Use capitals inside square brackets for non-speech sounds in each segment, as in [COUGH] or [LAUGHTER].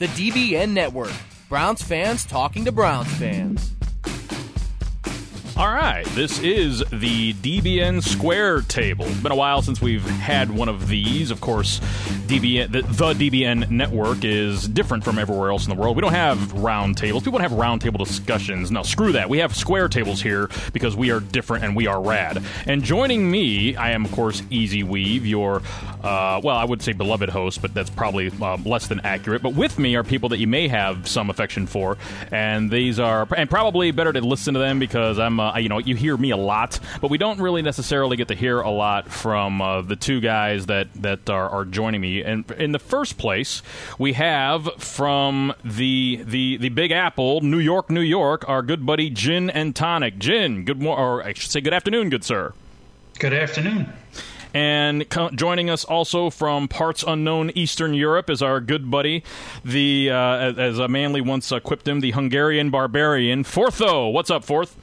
the DBN Network. Browns fans talking to Browns fans. All right, this is the DBN Square Table. It's been a while since we've had one of these. Of course, DBN, the, the, DBN network is different from everywhere else in the world. We don't have round tables. People don't have round table discussions. No, screw that. We have square tables here because we are different and we are rad. And joining me, I am, of course, Easy Weave, your, uh, well, I would say beloved host, but that's probably uh, less than accurate. But with me are people that you may have some affection for. And these are, and probably better to listen to them because I'm, uh, you know, you hear me a lot, but we don't really necessarily get to hear a lot from uh, the two guys that that are, are, joining me. And in the first place, we have from the the the Big Apple, New York, New York, our good buddy Gin and Tonic. Gin, good morning, or I should say, good afternoon, good sir. Good afternoon. And co- joining us also from parts unknown Eastern Europe is our good buddy, the uh, as, a Manly once uh, quipped him, the Hungarian barbarian Fortho. What's up, Forth?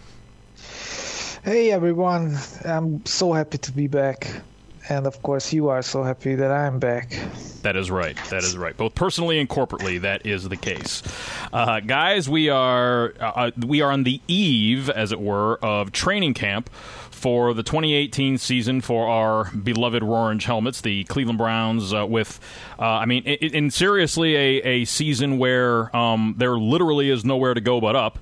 Hey everyone, I'm so happy to be back. And of course, you are so happy that I'm back. That is right. That is right. Both personally and corporately, that is the case. Uh, guys, we are uh, uh we are on the eve, as it were, of training camp for the 2018 season for our beloved orange helmets, the Cleveland Browns. Uh, with, uh, I mean, in, seriously, a, a season where um, there literally is nowhere to go but up.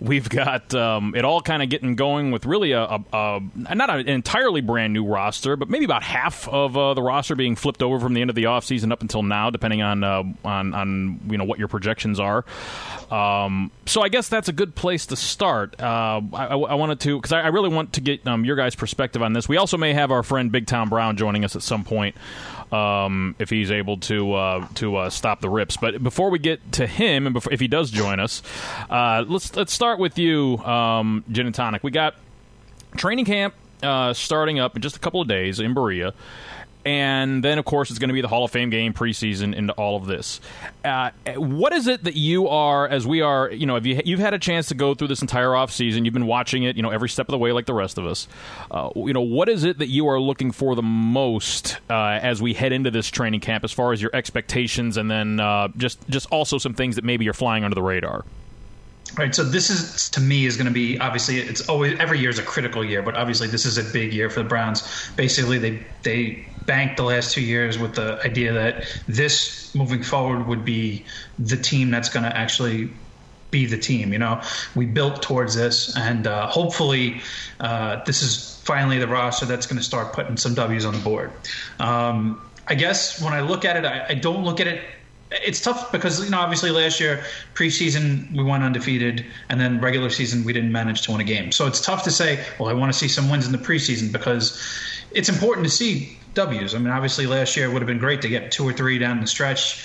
We've got um, it all kind of getting going with really a, a, a, not an entirely brand new roster, but maybe about half of uh, the roster being flipped over from the end of the offseason up until now, depending on uh, on on you know what your projections are. Um, so I guess that's a good place to start. Uh, I, I, wanted to because I, I, really want to get um, your guys' perspective on this. We also may have our friend Big Tom Brown joining us at some point um, if he's able to uh, to uh, stop the rips. But before we get to him, and before, if he does join us, uh, let's let's start with you, um, Gin and Tonic. We got training camp uh, starting up in just a couple of days in Berea and then of course it's going to be the Hall of Fame game preseason into all of this. Uh, what is it that you are, as we are, you know, have you, you've had a chance to go through this entire off season, you've been watching it, you know, every step of the way like the rest of us. Uh, you know, what is it that you are looking for the most uh, as we head into this training camp, as far as your expectations, and then uh, just just also some things that maybe you're flying under the radar. Right. So this is to me is going to be obviously it's always every year is a critical year, but obviously this is a big year for the Browns. Basically, they they banked the last two years with the idea that this moving forward would be the team that's going to actually be the team. You know, we built towards this, and uh, hopefully, uh, this is finally the roster that's going to start putting some W's on the board. Um, I guess when I look at it, I, I don't look at it it's tough because you know obviously last year preseason we went undefeated and then regular season we didn't manage to win a game so it's tough to say well i want to see some wins in the preseason because it's important to see w's. I mean obviously last year it would have been great to get two or three down the stretch.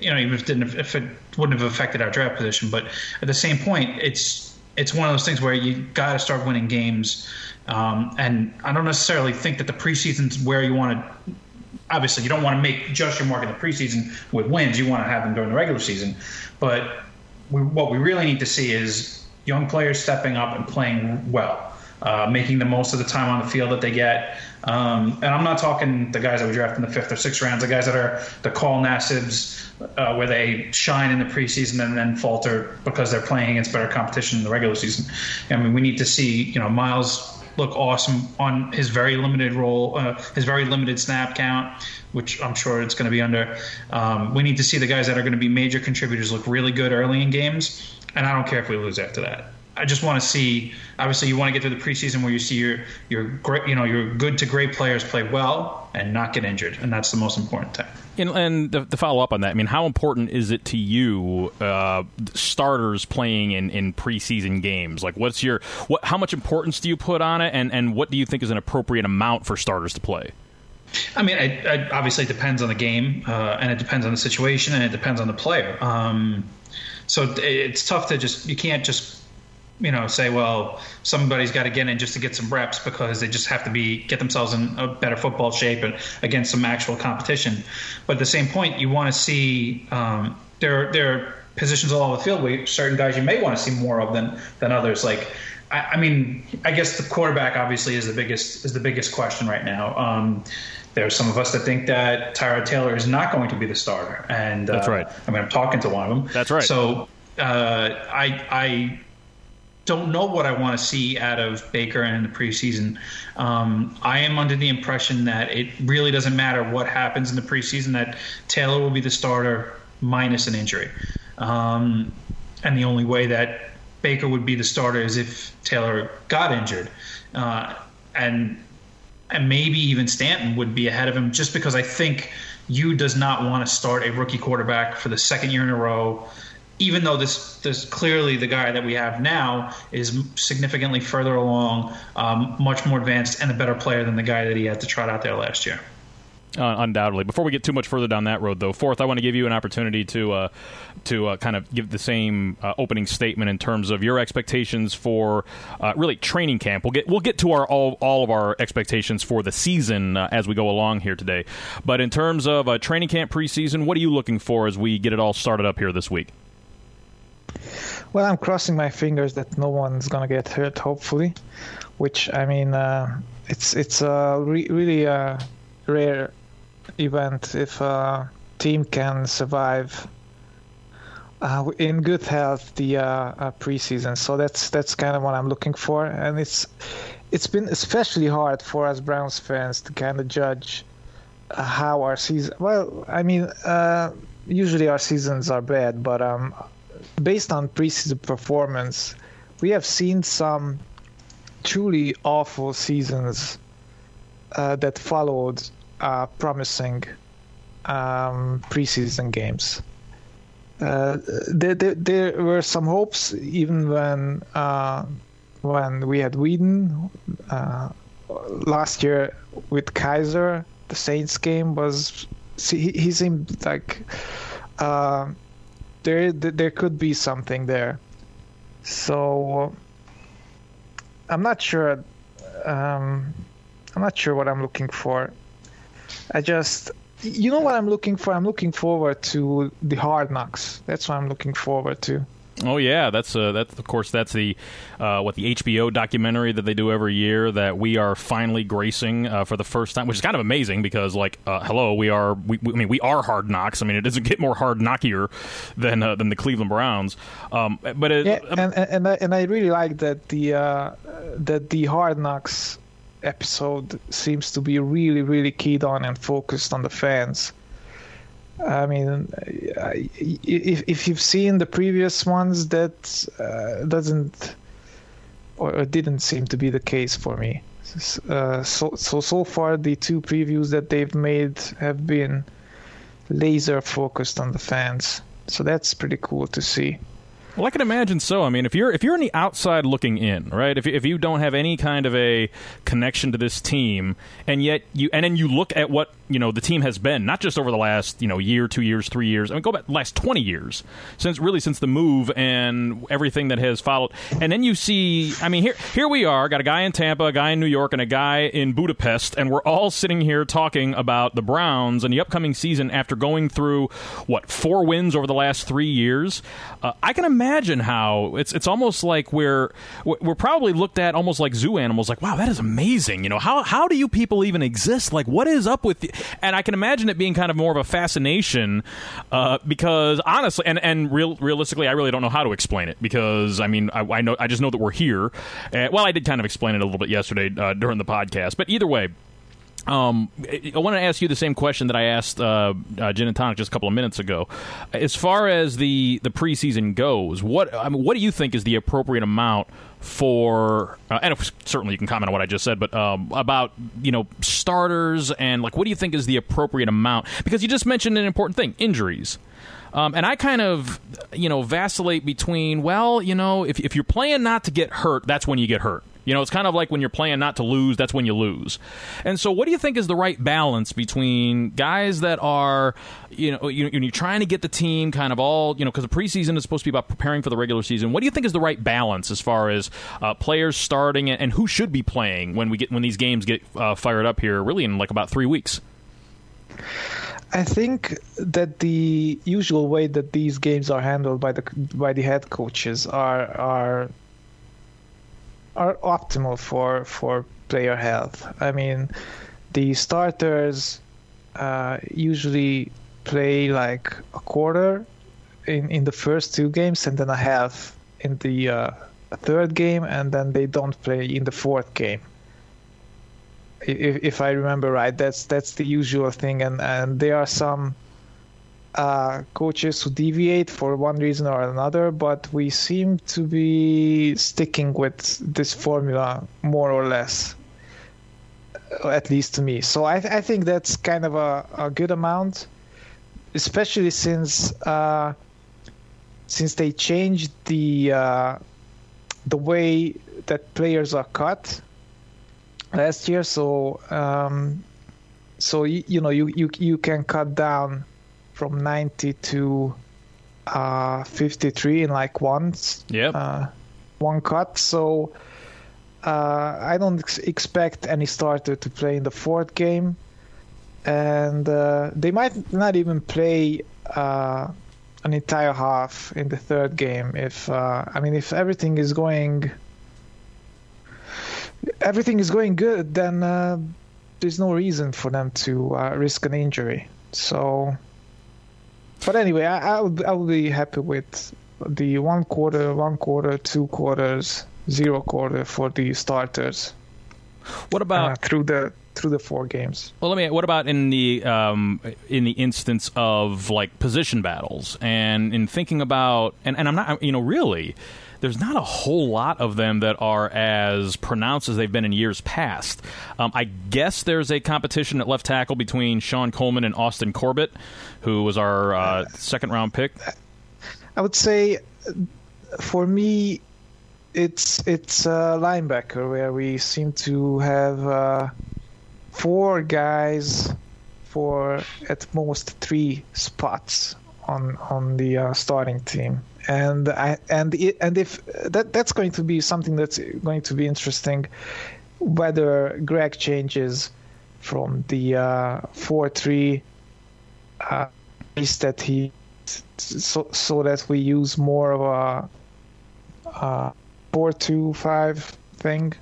You know even if it didn't if it wouldn't have affected our draft position. But at the same point it's it's one of those things where you got to start winning games. Um, and I don't necessarily think that the preseason's where you want to obviously you don't want to make just your mark in the preseason with wins. You want to have them during the regular season. But we, what we really need to see is young players stepping up and playing well, uh, making the most of the time on the field that they get. Um, and I'm not talking the guys that we draft in the fifth or sixth rounds, the guys that are the Carl Nassibs, uh, where they shine in the preseason and then falter because they're playing against better competition in the regular season. I mean, we need to see, you know, Myles look awesome on his very limited role, uh, his very limited snap count, which I'm sure it's going to be under. Um, we need to see the guys that are going to be major contributors look really good early in games, and I don't care if we lose after that. I just want to see. Obviously, you want to get through the preseason where you see your your great, you know, your good to great players play well and not get injured, and that's the most important thing. And, and to, to, follow up on that, I mean, how important is it to you uh, starters playing in, in preseason games? Like, what's your what? How much importance do you put on it, and and what do you think is an appropriate amount for starters to play? I mean, it, it obviously it depends on the game, uh, and it depends on the situation, and it depends on the player. Um, so it's tough to just you can't just you know say well somebody's got to get in just to get some reps because they just have to be get themselves in a better football shape and against some actual competition but at the same point you want to see um, there there are positions all over the field where certain guys you may want to see more of than than others like I, I, mean, I guess the quarterback obviously is the biggest is the biggest question right now. Um, are some of us that think that Tyrod Taylor is not going to be the starter, and that's uh, right. I mean, I'm talking to one of them. That's right. So uh, I I don't know what I want to see out of Baker in the preseason. Um, I am under the impression that it really doesn't matter what happens in the preseason; that Taylor will be the starter minus an injury. Um, and the only way that Baker would be the starter is if Taylor got injured, uh, and and maybe even Stanton would be ahead of him just because I think Hue does not want to start a rookie quarterback for the second year in a row. Even though this, this clearly the guy that we have now is significantly further along, um, much more advanced, and a better player than the guy that he had to trot out there last year. Uh, undoubtedly. Before we get too much further down that road, though, fourth, I want to give you an opportunity to uh, to uh, kind of give the same uh, opening statement in terms of your expectations for uh, really training camp. We'll get we'll get to our all, all of our expectations for the season uh, as we go along here today. But in terms of training camp preseason, what are you looking for as we get it all started up here this week? Well, I'm crossing my fingers that no one's gonna get hurt. Hopefully, which I mean, it's it's re- really rare event if a team can survive uh, in good health the uh, uh, preseason. So that's that's kind of what I'm looking for, and it's it's been especially hard for us Browns fans to kind of judge uh, how our season. Well, I mean, uh, usually our seasons are bad, but um, based on preseason performance, we have seen some truly awful seasons uh, that followed uh, promising um, preseason games. Uh, there, there, there, were some hopes even when uh, when we had Weeden uh, last year with Kizer. The Saints game was he, he seemed like uh, there there could be something there. So I'm not sure. Um, I'm not sure what I'm looking for. I just you know what I'm looking for? I'm looking forward to the Hard Knocks. That's what I'm looking forward to. Oh yeah, that's uh, that's of course that's the uh, what the HBO documentary that they do every year that we are finally gracing uh, for the first time, which is kind of amazing because like uh, hello, we are we, we, I mean we are Hard Knocks. I mean it doesn't get more hard knockier than uh, than the Cleveland Browns. Um, but it, yeah, and and I, and I really like that the uh, that the Hard Knocks episode seems to be really, really keyed on and focused on the fans. I mean, if if you've seen the previous ones, that uh, doesn't or didn't seem to be the case for me. Uh, so so so far, the two previews that they've made have been laser focused on the fans. So that's pretty cool to see. Well, I can imagine so. I mean, if you're if you're on the outside looking in, right? If if you don't have any kind of a connection to this team, and yet you and then you look at what you know the team has been, not just over the last you know year, two years, three years. I mean, go back last twenty years since really since the move and everything that has followed. And then you see, I mean, here here we are, got a guy in Tampa, a guy in New York, and a guy in Budapest, and we're all sitting here talking about the Browns and the upcoming season after going through what four wins over the last three years. Uh, I can imagine imagine how it's it's almost like we're we're probably looked at almost like zoo animals. Like, wow, that is amazing. You know, how how do you people even exist? Like, what is up with? You? And I can imagine it being kind of more of a fascination uh, because honestly, and and real realistically, I really don't know how to explain it because I mean, I, I know I just know that we're here. Uh, well, I did kind of explain it a little bit yesterday uh, during the podcast, but either way. Um, I want to ask you the same question that I asked uh, uh, Gin and Tonic just a couple of minutes ago. As far as the, the preseason goes, what I mean, what do you think is the appropriate amount for? Uh, and certainly you can comment on what I just said, but um, about you know starters and like what do you think is the appropriate amount? Because you just mentioned an important thing: injuries. Um, and I kind of, you know, vacillate between, well, you know, if, if you're playing not to get hurt, that's when you get hurt. You know, it's kind of like when you're playing not to lose, that's when you lose. And so, what do you think is the right balance between guys that are, you know, you, you're trying to get the team kind of all, you know, because the preseason is supposed to be about preparing for the regular season. What do you think is the right balance as far as uh, players starting and, who should be playing when we get when these games get uh, fired up here, really in like about three weeks? I think that the usual way that these games are handled by the by the head coaches are are are optimal for for player health. I mean, the starters uh, usually play like a quarter in in the first two games and then a half in the uh, third game, and then they don't play in the fourth game. If, if I remember right, that's that's the usual thing, and and there are some uh, coaches who deviate for one reason or another, but we seem to be sticking with this formula more or less, at least to me. So I, th- I think that's kind of a, a good amount, especially since uh, since they changed the uh, the way that players are cut last year. So um, so you, you know you, you you can cut down from 90 to uh, 53 in like once. Yep. Uh, one cut. So uh, I don't ex- expect any starter to play in the fourth game, and uh, they might not even play uh, an entire half in the third game. If uh, I mean, if everything is going, everything is going good, then there's no reason for them to risk an injury. So but anyway, I, I would I would be happy with the one quarter, one quarter, two quarters, zero quarter for the starters. What about uh, through the through the four games? Well, let me. What about in the um, in the instance of like position battles and in thinking about and, and I'm not you know really there's not a whole lot of them that are as pronounced as they've been in years past. Um, I guess there's a competition at left tackle between Shon Coleman and Austin Corbett, who was our uh, second round pick. I would say, for me, it's it's a linebacker where we seem to have uh, four guys for at most three spots on on the uh, starting team and I, and it, and if that that's going to be something that's going to be interesting, whether Gregg changes from the uh, four three uh, that he so so that we use more of a uh, four two five thing.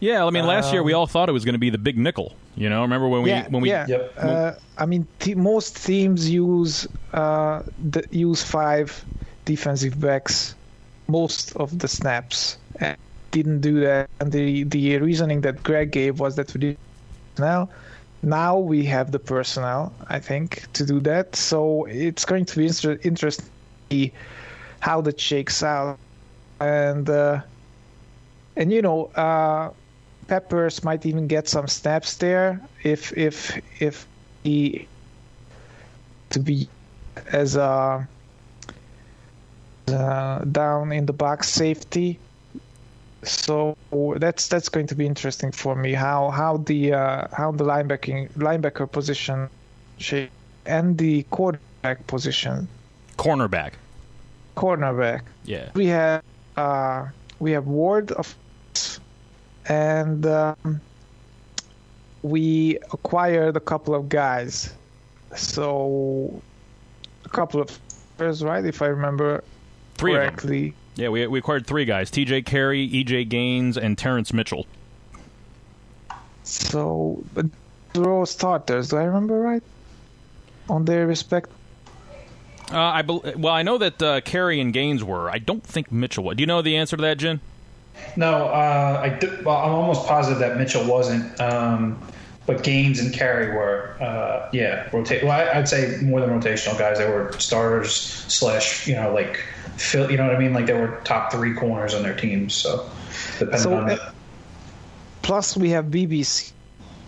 Yeah, I mean, last um, year we um, all thought it was going to be the big nickel. You know, remember when we yeah, when we yeah. Yep. Uh, I mean, most teams use uh, the, use five defensive backs most of the snaps and didn't do that. And the the reasoning that Gregg gave was that we did now. Now we have the personnel, I think, to do that. So it's going to be inter- interesting how that shakes out. And uh, and you know, uh, Peppers might even get some snaps there if if if he to be as a uh, down in the box safety. So that's that's going to be interesting for me how how the uh, how the linebacking linebacker position and the quarterback position. Cornerback. Cornerback. Yeah. We have uh, we have Ward of and um, we acquired a couple of guys so a couple of players right if I remember Three correctly. Yeah, we, we acquired three guys: T.J. Carrie, E.J. Gaines, and Terrence Mitchell. So, but they're all starters. Do I remember right? On their respect. Uh, I be- well, I know that uh, Carrie and Gaines were. I don't think Mitchell was. Do you know the answer to that, Gin? No, uh, I I'm almost positive that Mitchell wasn't. Um, but Gaines and Carrie were, uh, yeah, rotate. Well, I, would say more than rotational guys. They were starters slash, you know, like fill. You know what I mean? Like they were top three corners on their teams. So depending so, on. Uh, plus, we have BBC,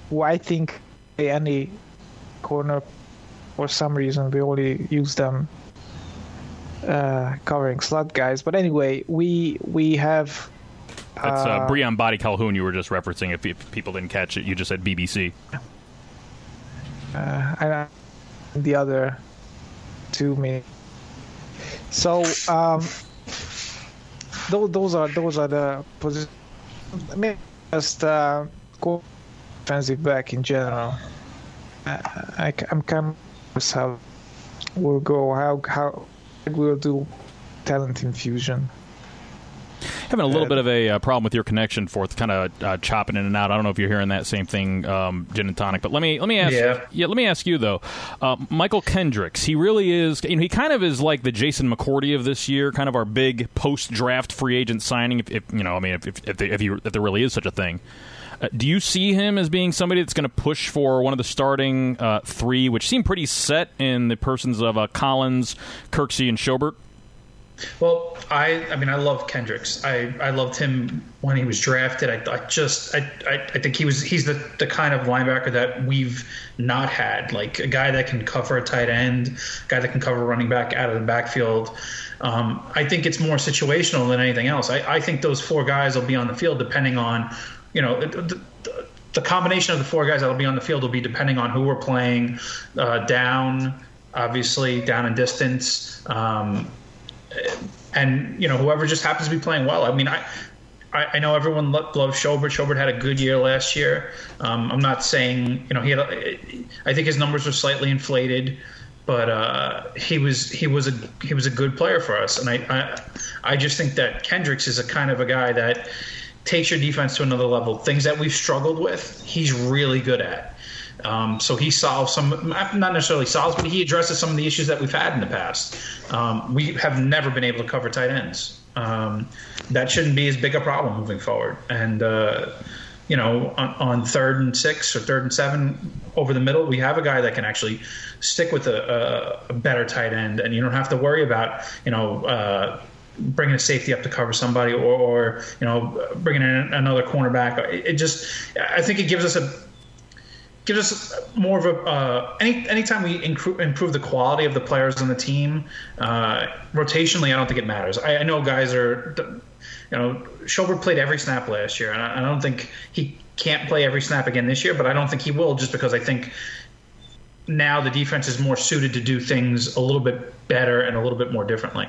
who I think any corner for some reason we only use them uh, covering slot guys. But anyway, we we have. That's uh, uh, Breon Body Calhoun you were just referencing. If, if, people didn't catch it, you just said BBC. Uh, and the other two me so um, those, those are those are the positions. I mean, just uh, defensive back in general. I, am kind of how we'll go, how how we'll do talent infusion. Having a little bit of a uh, problem with your connection, Forth, kind of uh, chopping in and out. I don't know if you're hearing that same thing, um, gin and tonic. But let me let me ask. Yeah. yeah let me ask you though. Uh, Mychal Kendricks, he really is. You know, he kind of is like the Jason McCourty of this year, kind of our big post draft free agent signing. If, if, you know, I mean, if if if, they, if, you, if there really is such a thing. Uh, do you see him as being somebody that's going to push for one of the starting uh, three, which seem pretty set in the persons of uh, Collins, Kirksey, and Schobert? Well, I I mean I love Kendricks. I, I loved him when he was drafted. I, I just I, I, I think he was he's the, the kind of linebacker that we've not had. Like a guy that can cover a tight end, a guy that can cover running back out of the backfield. Um, I think it's more situational than anything else. I, I think those four guys will be on the field depending on, you know, the, the, the combination of the four guys that will be on the field will be depending on who we're playing, uh, down, obviously down in distance. Um, and you know whoever just happens to be playing well. I mean, I I, know everyone loves Schobert. Schobert had a good year last year. Um, I'm not saying you know he had. A, I think his numbers were slightly inflated, but uh, he was he was a he was a good player for us. And I, I I just think that Kendricks is a kind of a guy that takes your defense to another level. Things that we've struggled with, he's really good at. Um, so he solves some, not necessarily solves, but he addresses some of the issues that we've had in the past. Um, we have never been able to cover tight ends. Um, that shouldn't be as big a problem moving forward. And, uh, you know, on, on, third and six or third and seven over the middle, we have a guy that can actually stick with a, a, better tight end, and you don't have to worry about, you know, uh, bringing a safety up to cover somebody or, or you know, bringing in another cornerback. It, it just, I think it gives us a gives us more of a uh, any anytime we improve, improve the quality of the players on the team uh, rotationally. I don't think it matters. I, I, know guys are, you know, Schobert played every snap last year, and I, I don't think he can't play every snap again this year. But I don't think he will, just because I think now the defense is more suited to do things a little bit better and a little bit more differently.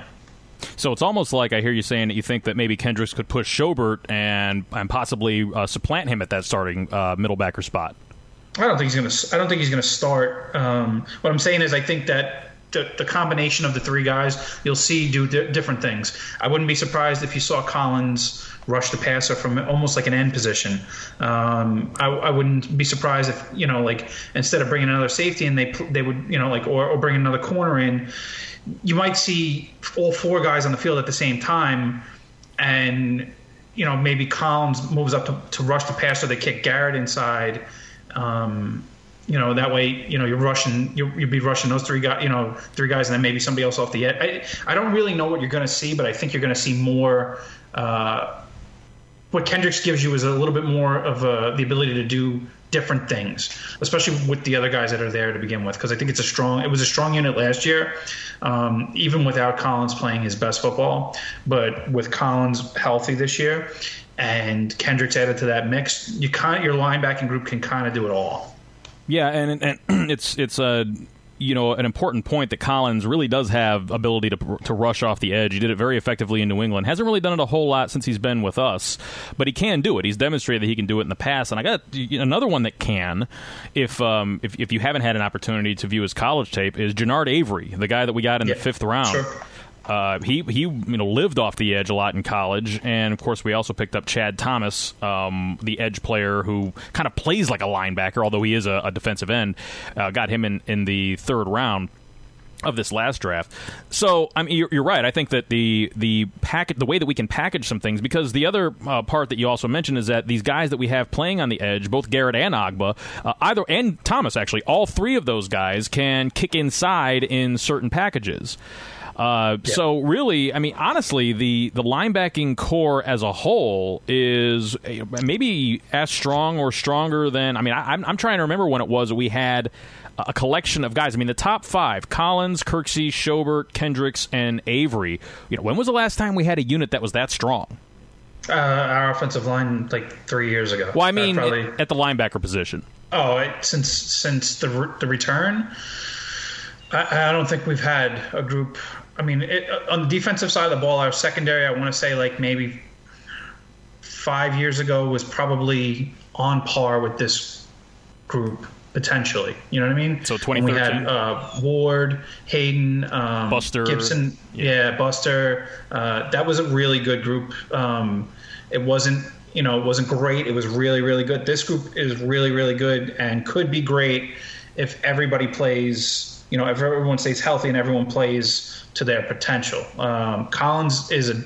So it's almost like I hear you saying that you think that maybe Kendricks could push Schobert and and possibly uh, supplant him at that starting uh, middle backer spot. I don't think he's going to. I don't think he's to start. Um, what I'm saying is, I think that the, the, combination of the three guys, you'll see do di- different things. I wouldn't be surprised if you saw Collins rush the passer from almost like an end position. Um, I, I, wouldn't be surprised if you know, like instead of bringing another safety in, they they would you know like or, or bring another corner in. You might see all four guys on the field at the same time, and you know maybe Collins moves up to, to rush the passer. They kick Garrett inside um, you know that way you know you're rushing you will be rushing those three guys you know three guys and then maybe somebody else off the edge. I, I don't really know what you're going to see but i think you're going to see more uh, what kendricks gives you is a little bit more of a, the ability to do different things especially with the other guys that are there to begin with because i think it's a strong it was a strong unit last year um, even without collins playing his best football. But with collins healthy this year and Kendricks added to that mix, you kind your linebacking group can kind of do it all. Yeah, and, and [CLEARS THROAT] it's it's a you know an important point that Collins really does have ability to to rush off the edge. He did it very effectively in New England. Hasn't really done it a whole lot since he's been with us, but he can do it. He's demonstrated that he can do it in the past. And I got another one that can, if um if if you haven't had an opportunity to view his college tape, is Genard Avery, the guy that we got in yeah, the fifth round. Sure. Uh, he he you know lived off the edge a lot in college, and of course we also picked up Chad Thomas, um, the edge player who kind of plays like a linebacker, although he is a, a defensive end. Uh, got him in in the third round of this last draft. So I mean, you're, you're, right. I think that the the packet, the way that we can package some things, because the other uh, part that you also mentioned is that these guys that we have playing on the edge, both Garrett and Ogbah, uh, either and Thomas actually, all three of those guys can kick inside in certain packages. Uh, yeah. So really, I mean, honestly, the the linebacking corps as a whole is uh, maybe as strong or stronger than. I mean, I, I'm, I'm trying to remember when it was we had a collection of guys. I mean, the top five: Collins, Kirksey, Schobert, Kendricks, and Avery. You know, when was the last time we had a unit that was that strong? Uh, our offensive line, like three years ago. Well, I mean, probably... at the linebacker position. Oh, since since the the return, I, I, don't think we've had a group I mean, it, on the defensive side of the ball, our secondary, I want to say like maybe five years ago was probably on par with this group. potentially. You know what I mean? So And we 2013? had uh, Ward, Haden, um, Buster. Gipson, yeah, Buster. Uh, that was a really good group. Um, it wasn't, you know, it wasn't great. It was really, really good. This group is really, really good and could be great if everybody plays. You know, if everyone stays healthy and everyone plays to their potential. Um, Collins is a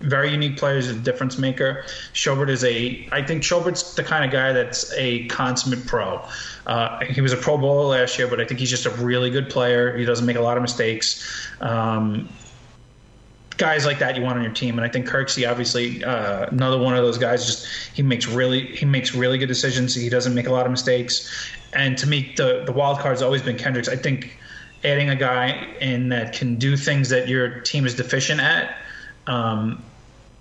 very unique player. He's a difference maker. Schobert is a. I think Schobert's the kind of guy that's a consummate pro. Uh, he was a Pro Bowler last year, but I think he's just a really good player. He doesn't make a lot of mistakes. Um, guys like that you want on your team, and I think Kirksey obviously uh, another one of those guys. Just he makes really he makes really good decisions. He doesn't make a lot of mistakes, and to me the the wild card's always been Kendricks. I think adding a guy in that can do things that your team is deficient at. Um,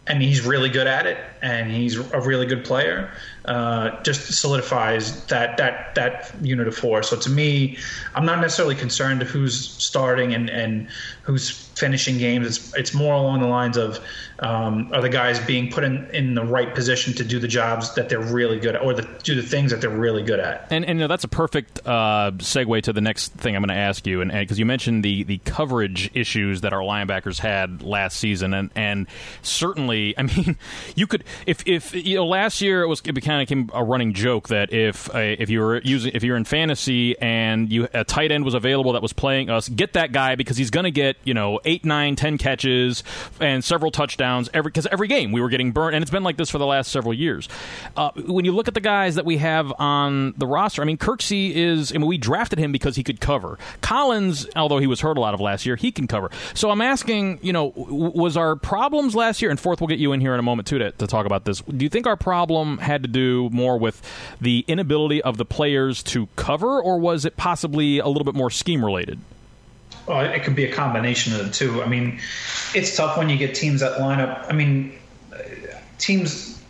and he's really good at it, and he's a really good player. Uh, just solidifies that that that unit of four. So to me, I'm not necessarily concerned who's starting and, and who's finishing games. It's it's more along the lines of um, are the guys being put in, in the right position to do the jobs that they're really good at, or the, do the things that they're really good at. And, and you know, that's a perfect uh, segue to the next thing I'm going to ask you, and because you mentioned the the coverage issues that our linebackers had last season, and and certainly, [LAUGHS] I mean, you could if if you know last year it was it kind of became a running joke that if uh, if you were using if you're in fantasy and you a tight end was available that was playing us, get that guy because he's going to get you know eight, nine, ten catches and several touchdowns every because every game we were getting burnt, and it's been like this for the last several years. Uh, when you look at the guys that we have on the roster, I mean, Kirksey is. I mean, we drafted him because he could cover. Collins, although he was hurt a lot of last year, he can cover. So I'm asking, you know, was our problems last year? And fourth, we'll get you in here in a moment too to, to talk about this. Do you think our problem had to do more with the inability of the players to cover, or was it possibly a little bit more scheme related? Well, it could be a combination of the two. I mean, it's tough when you get teams that line up. I mean, uh, teams.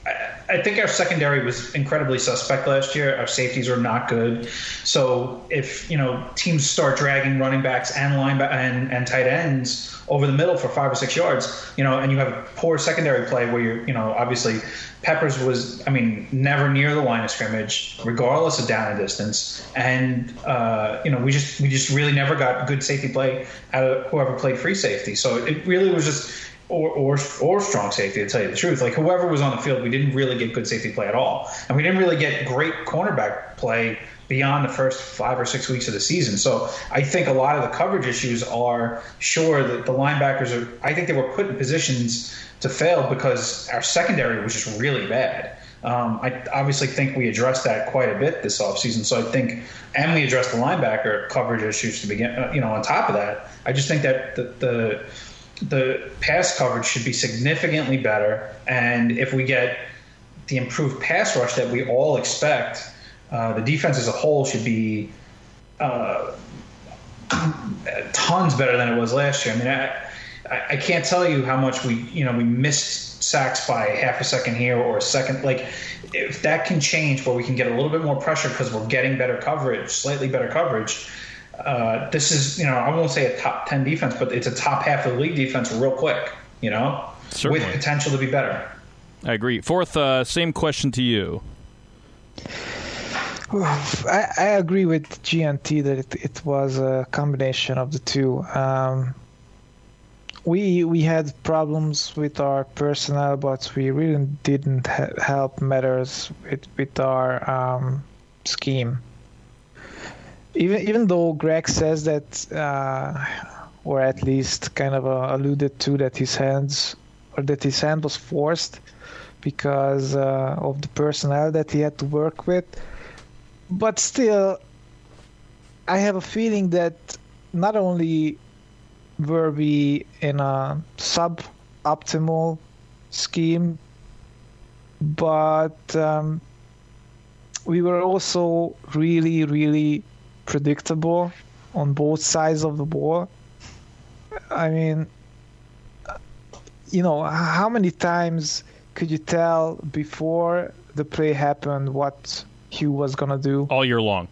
I- think our secondary was incredibly suspect last year. Our safeties were not good. So if you know teams start dragging running backs and lineback and, and tight ends over the middle for five or six yards, you know, and you have poor secondary play where you're, you know, obviously Peppers was, I mean, never near the line of scrimmage, regardless of down and distance, and uh, you know, we just we just really never got good safety play out of whoever played free safety. So it really was just or, or or strong safety to tell you the truth. Like whoever was on the field, we didn't really get good safety play at all, and we didn't really get great cornerback play beyond the first five or six weeks of the season. So I think a lot of the coverage issues are sure that the linebackers are. I think they were put in positions to fail because our secondary was just really bad. Um, I obviously think we addressed that quite a bit this offseason. So I think, and we addressed the linebacker coverage issues to begin. Uh, you know, on top of that, I just think that the, the the pass coverage should be significantly better. And if we get the improved pass rush that we all expect, uh, the defense as a whole should be uh, tons better than it was last year. I mean, I, I can't tell you how much we, you know, we missed sacks by half a second here or a second. Like, if that can change where we can get a little bit more pressure because we're getting better coverage, slightly better coverage. Uh, this is, you know, I won't say a top 10 defense, but it's a top half of the league defense real quick, you know, Certainly. with potential to be better. I agree. Fourth, uh, same question to you. I, I agree with GNT that it, it was a combination of the two. Um, we we had problems with our personnel, but we really didn't ha- help matters with with our um, scheme. Even even though Greg says that, uh, or at least kind of uh, alluded to that his hands or that his hand was forced because uh, of the personnel that he had to work with. But still, I have a feeling that not only were we in a sub-optimal scheme, but um, we were also really, really predictable on both sides of the ball. I mean, you know, how many times could you tell before the play happened what Hue was gonna do? All year long.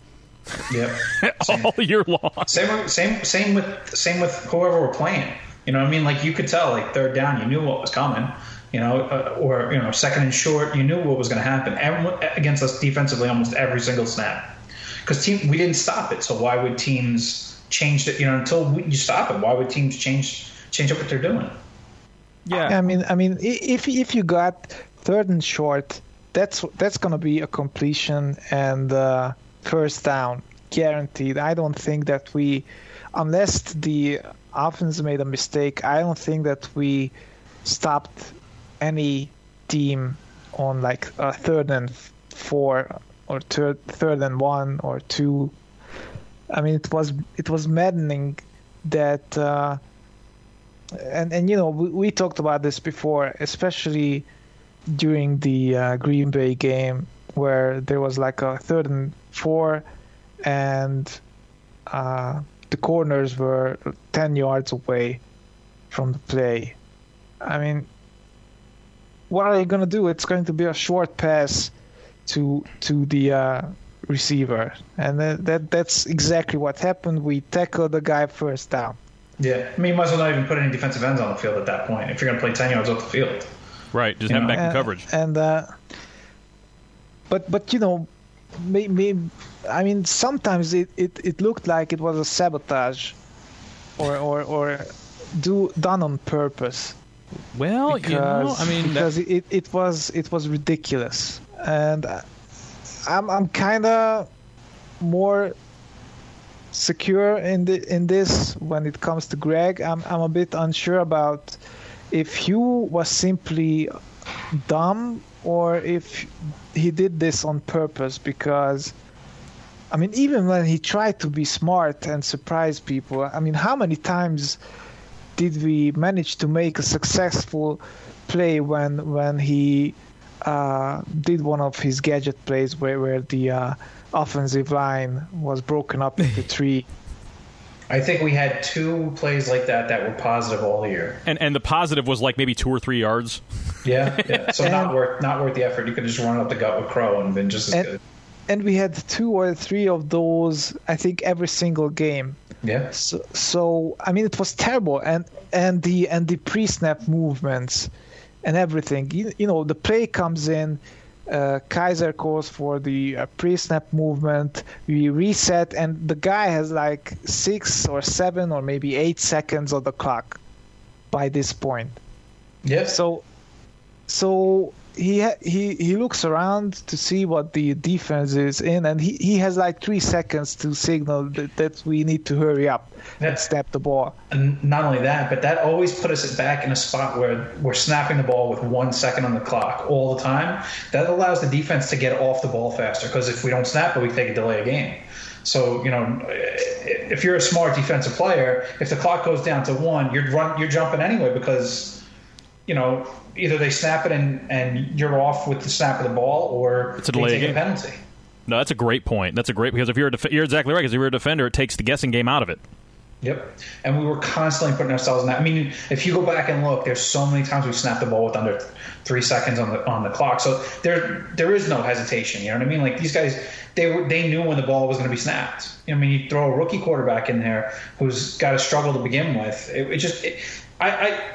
Yeah, [LAUGHS] All year long. Same, same, same with same with whoever we're playing. You know, what I mean, like you could tell, like third down, you knew what was coming. You know, uh, or you know, second and short, you knew what was going to happen. Everyone, against us defensively, almost every single snap. Because team we didn't stop it. So why would teams change it? You know, until we, you stop it, why would teams change change up what they're doing? Yeah, I mean, I mean, if if you got third and short, that's that's gonna be a completion and uh, first down guaranteed. I don't think that we, unless the offense made a mistake, I don't think that we stopped any team on like a third and four or third third and one or two. I mean, it was it was maddening that. Uh, and and you know we, we talked about this before, especially during the uh, Green Bay game where there was like a third and four, and uh, the corners were ten yards away from the play. I mean, what are you gonna do? It's going to be a short pass to to the uh, receiver, and that, that that's exactly what happened. We tackled the guy first down. Yeah, I mean, you might as well not even put any defensive ends on the field at that point if you're going to play ten yards off the field. right. Just have know, back in coverage. And uh, but but you know, may, may, I mean sometimes it, it, it looked like it was a sabotage, or or or do done on purpose. Well, Because, you know, I mean, that- because it, it was it was ridiculous, and I'm I'm kind of more secure in the in this when it comes to Gregg. I'm I'm a bit unsure about if Hue was simply dumb or if he did this on purpose because I mean even when he tried to be smart and surprise people, I mean how many times did we manage to make a successful play when when he uh, did one of his gadget plays where, where the uh, offensive line was broken up into [LAUGHS] three. I think we had two plays like that that were positive all year. and and the positive was like maybe two or three yards. Yeah, yeah. [LAUGHS] So not And- worth not worth the effort. You could just run up the gut with Crow and been just as And- good. And we had two or three of those, I think, every single game. Yeah. So, so I mean, it was terrible, and and the and the pre-snap movements and everything. You, you know, the play comes in. Uh, Kizer calls for the uh, pre-snap movement. We reset, and the guy has like six or seven or maybe eight seconds on the clock by this point. Yeah. So, so he he he looks around to see what the defense is in, and he, he has like three seconds to signal that, that we need to hurry up Yeah. and snap the ball. And not only that, but that always put us back in a spot where we're snapping the ball with one second on the clock all the time. That allows the defense to get off the ball faster because if we don't snap it, we take a delay a game. So you know, if you're a smart defensive player, if the clock goes down to one, you're run, you're jumping anyway because you know either they snap it and, and you're off with the snap of the ball, or It's a delay a penalty. No, that's a great point. That's a great because if you're a def- you're exactly right because if you're a defender, it takes the guessing game out of it. Yep. And we were constantly putting ourselves in that. I mean, if you go back and look, there's so many times we snapped the ball with under three seconds on the on the clock. So there there is no hesitation. You know what I mean? Like these guys, they were they knew when the ball was going to be snapped. I mean, you throw a rookie quarterback in there who's got to struggle to begin with. It, it just, it, I, I,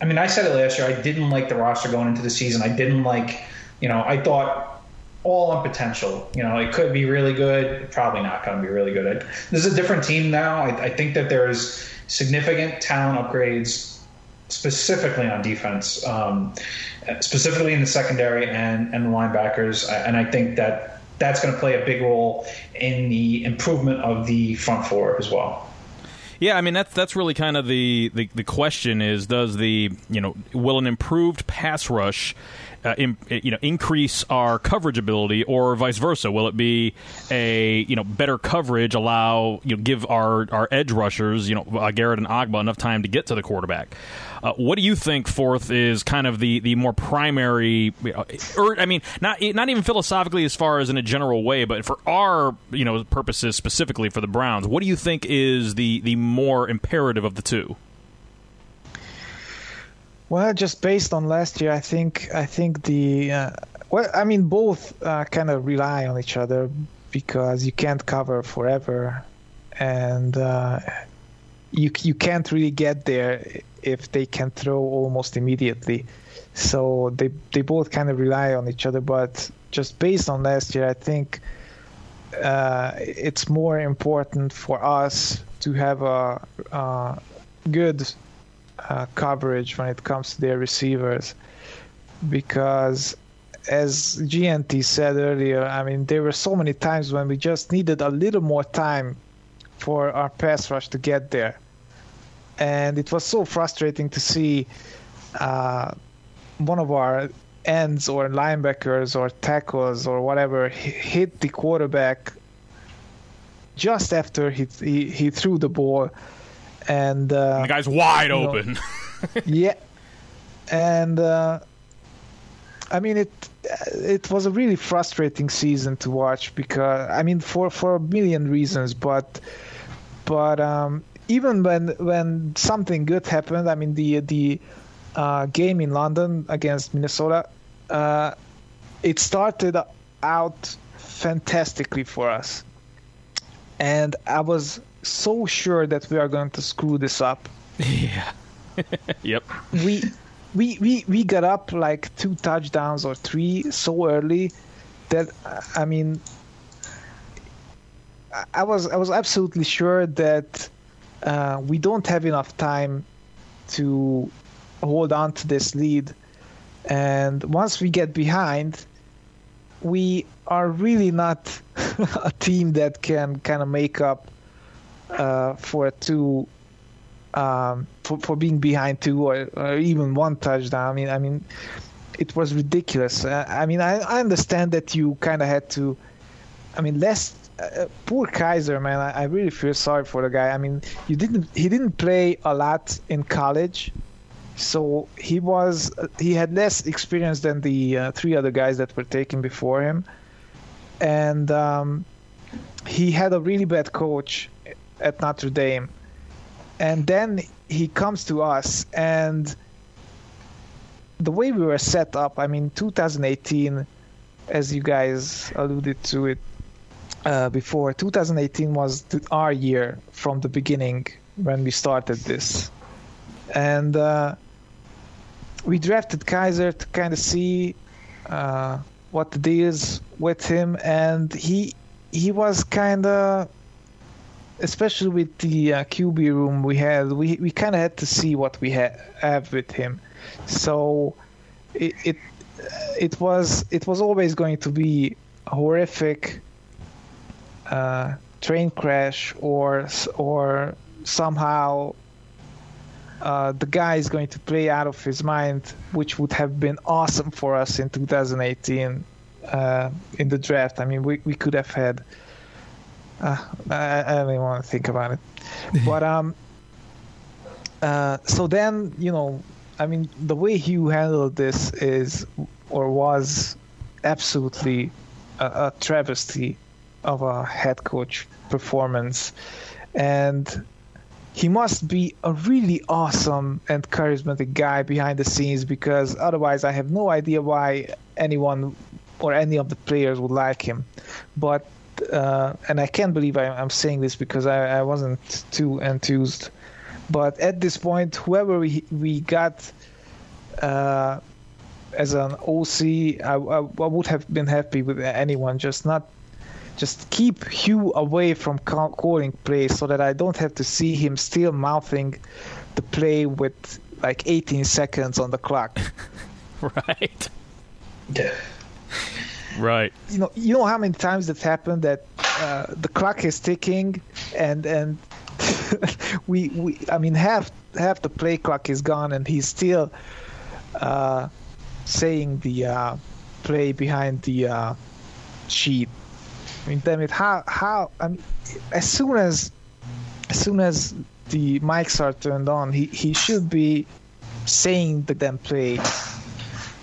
I mean, I said it last year. I didn't like the roster going into the season. I didn't like, you know, I thought all on potential. You know, it could be really good. Probably not going to be really good. This is a different team now. I, I think that there's significant talent upgrades, specifically on defense, um, specifically in the secondary and and the linebackers. And I think that that's going to play a big role in the improvement of the front four as well. Yeah, I mean that's that's really kind of the, the, the question is does the you know will an improved pass rush uh, im, you know increase our coverage ability or vice versa? Will it be a you know better coverage allow you know give our, our edge rushers you know uh, Garrett and Ogbah enough time to get to the quarterback? Uh, what do you think, Fourth, is kind of the, the more primary, uh, or I mean, not not even philosophically as far as in a general way, but for our you know purposes specifically for the Browns, what do you think is the the more imperative of the two? Well, just based on last year, I think I think the uh, well, I mean, both uh, kind of rely on each other because you can't cover forever, and uh, you you can't really get there if they can throw almost immediately. So they they both kind of rely on each other. But just based on last year, I think uh, it's more important for us to have a, a good uh, coverage when it comes to their receivers because as GNT said earlier, I mean, there were so many times when we just needed a little more time for our pass rush to get there. And it was so frustrating to see uh, one of our ends or linebackers or tackles or whatever hit the quarterback just after he he, he threw the ball, and uh, the guy's wide open. Know, [LAUGHS] yeah, and uh, I mean it. It was a really frustrating season to watch because I mean for for a million reasons, but but um, even when when something good happened, I mean the the uh, game in London against Minnesota, uh, it started out fantastically for us, and I was so sure that we are going to screw this up. Yeah. [LAUGHS] yep. We we, we we got up like two touchdowns or three so early that I mean I was I was absolutely sure that uh, we don't have enough time to hold on to this lead, and once we get behind, we are really not [LAUGHS] a team that can kind of make up uh, for two um, for, for being behind two or, or, even one touchdown. I mean, I mean, it was ridiculous. Uh, I mean, I, I understand that you kind of had to. I mean, less uh, poor Kizer, man. I, I, really feel sorry for the guy. I mean, you didn't. He didn't play a lot in college, so he was. He had less experience than the uh, three other guys that were taken before him, and um, he had a really bad coach at Notre Dame. And then he comes to us and the way we were set up i mean 2018 as you guys alluded to it uh, before 2018 was our year from the beginning when we started this. And uh, we drafted Kizer to kind of see uh, what the deal is with him and he he was kind of especially with the uh, QB room we had, we we kind of had to see what we ha- have with him. So it, it it was it was always going to be a horrific uh, train crash or or somehow uh, the guy is going to play out of his mind, which would have been awesome for us in 2018 uh, in the draft. I mean, we, we could have had uh, I, I, don't even want to think about it. [LAUGHS] but um, uh, so then you know, I mean, the way Hue handled this is or was absolutely a, a travesty of a head coach performance, and he must be a really awesome and charismatic guy behind the scenes because otherwise I have no idea why anyone or any of the players would like him. But uh, and I can't believe I, am saying this because I, I, wasn't too enthused. But at this point, whoever we we got uh, as an OC, I, I, I, would have been happy with anyone. Just not, just keep Hue away from calling plays so that I don't have to see him still mouthing the play with like 18 seconds on the clock. [LAUGHS] right. Yeah. Right. You know, you know how many times that's happened that uh, the clock is ticking and and [LAUGHS] we we I mean half half the play clock is gone and he's still uh, saying the uh, play behind the uh, sheet. I mean, damn it! How how I mean, as soon as as soon as the mics are turned on, he he should be saying the damn play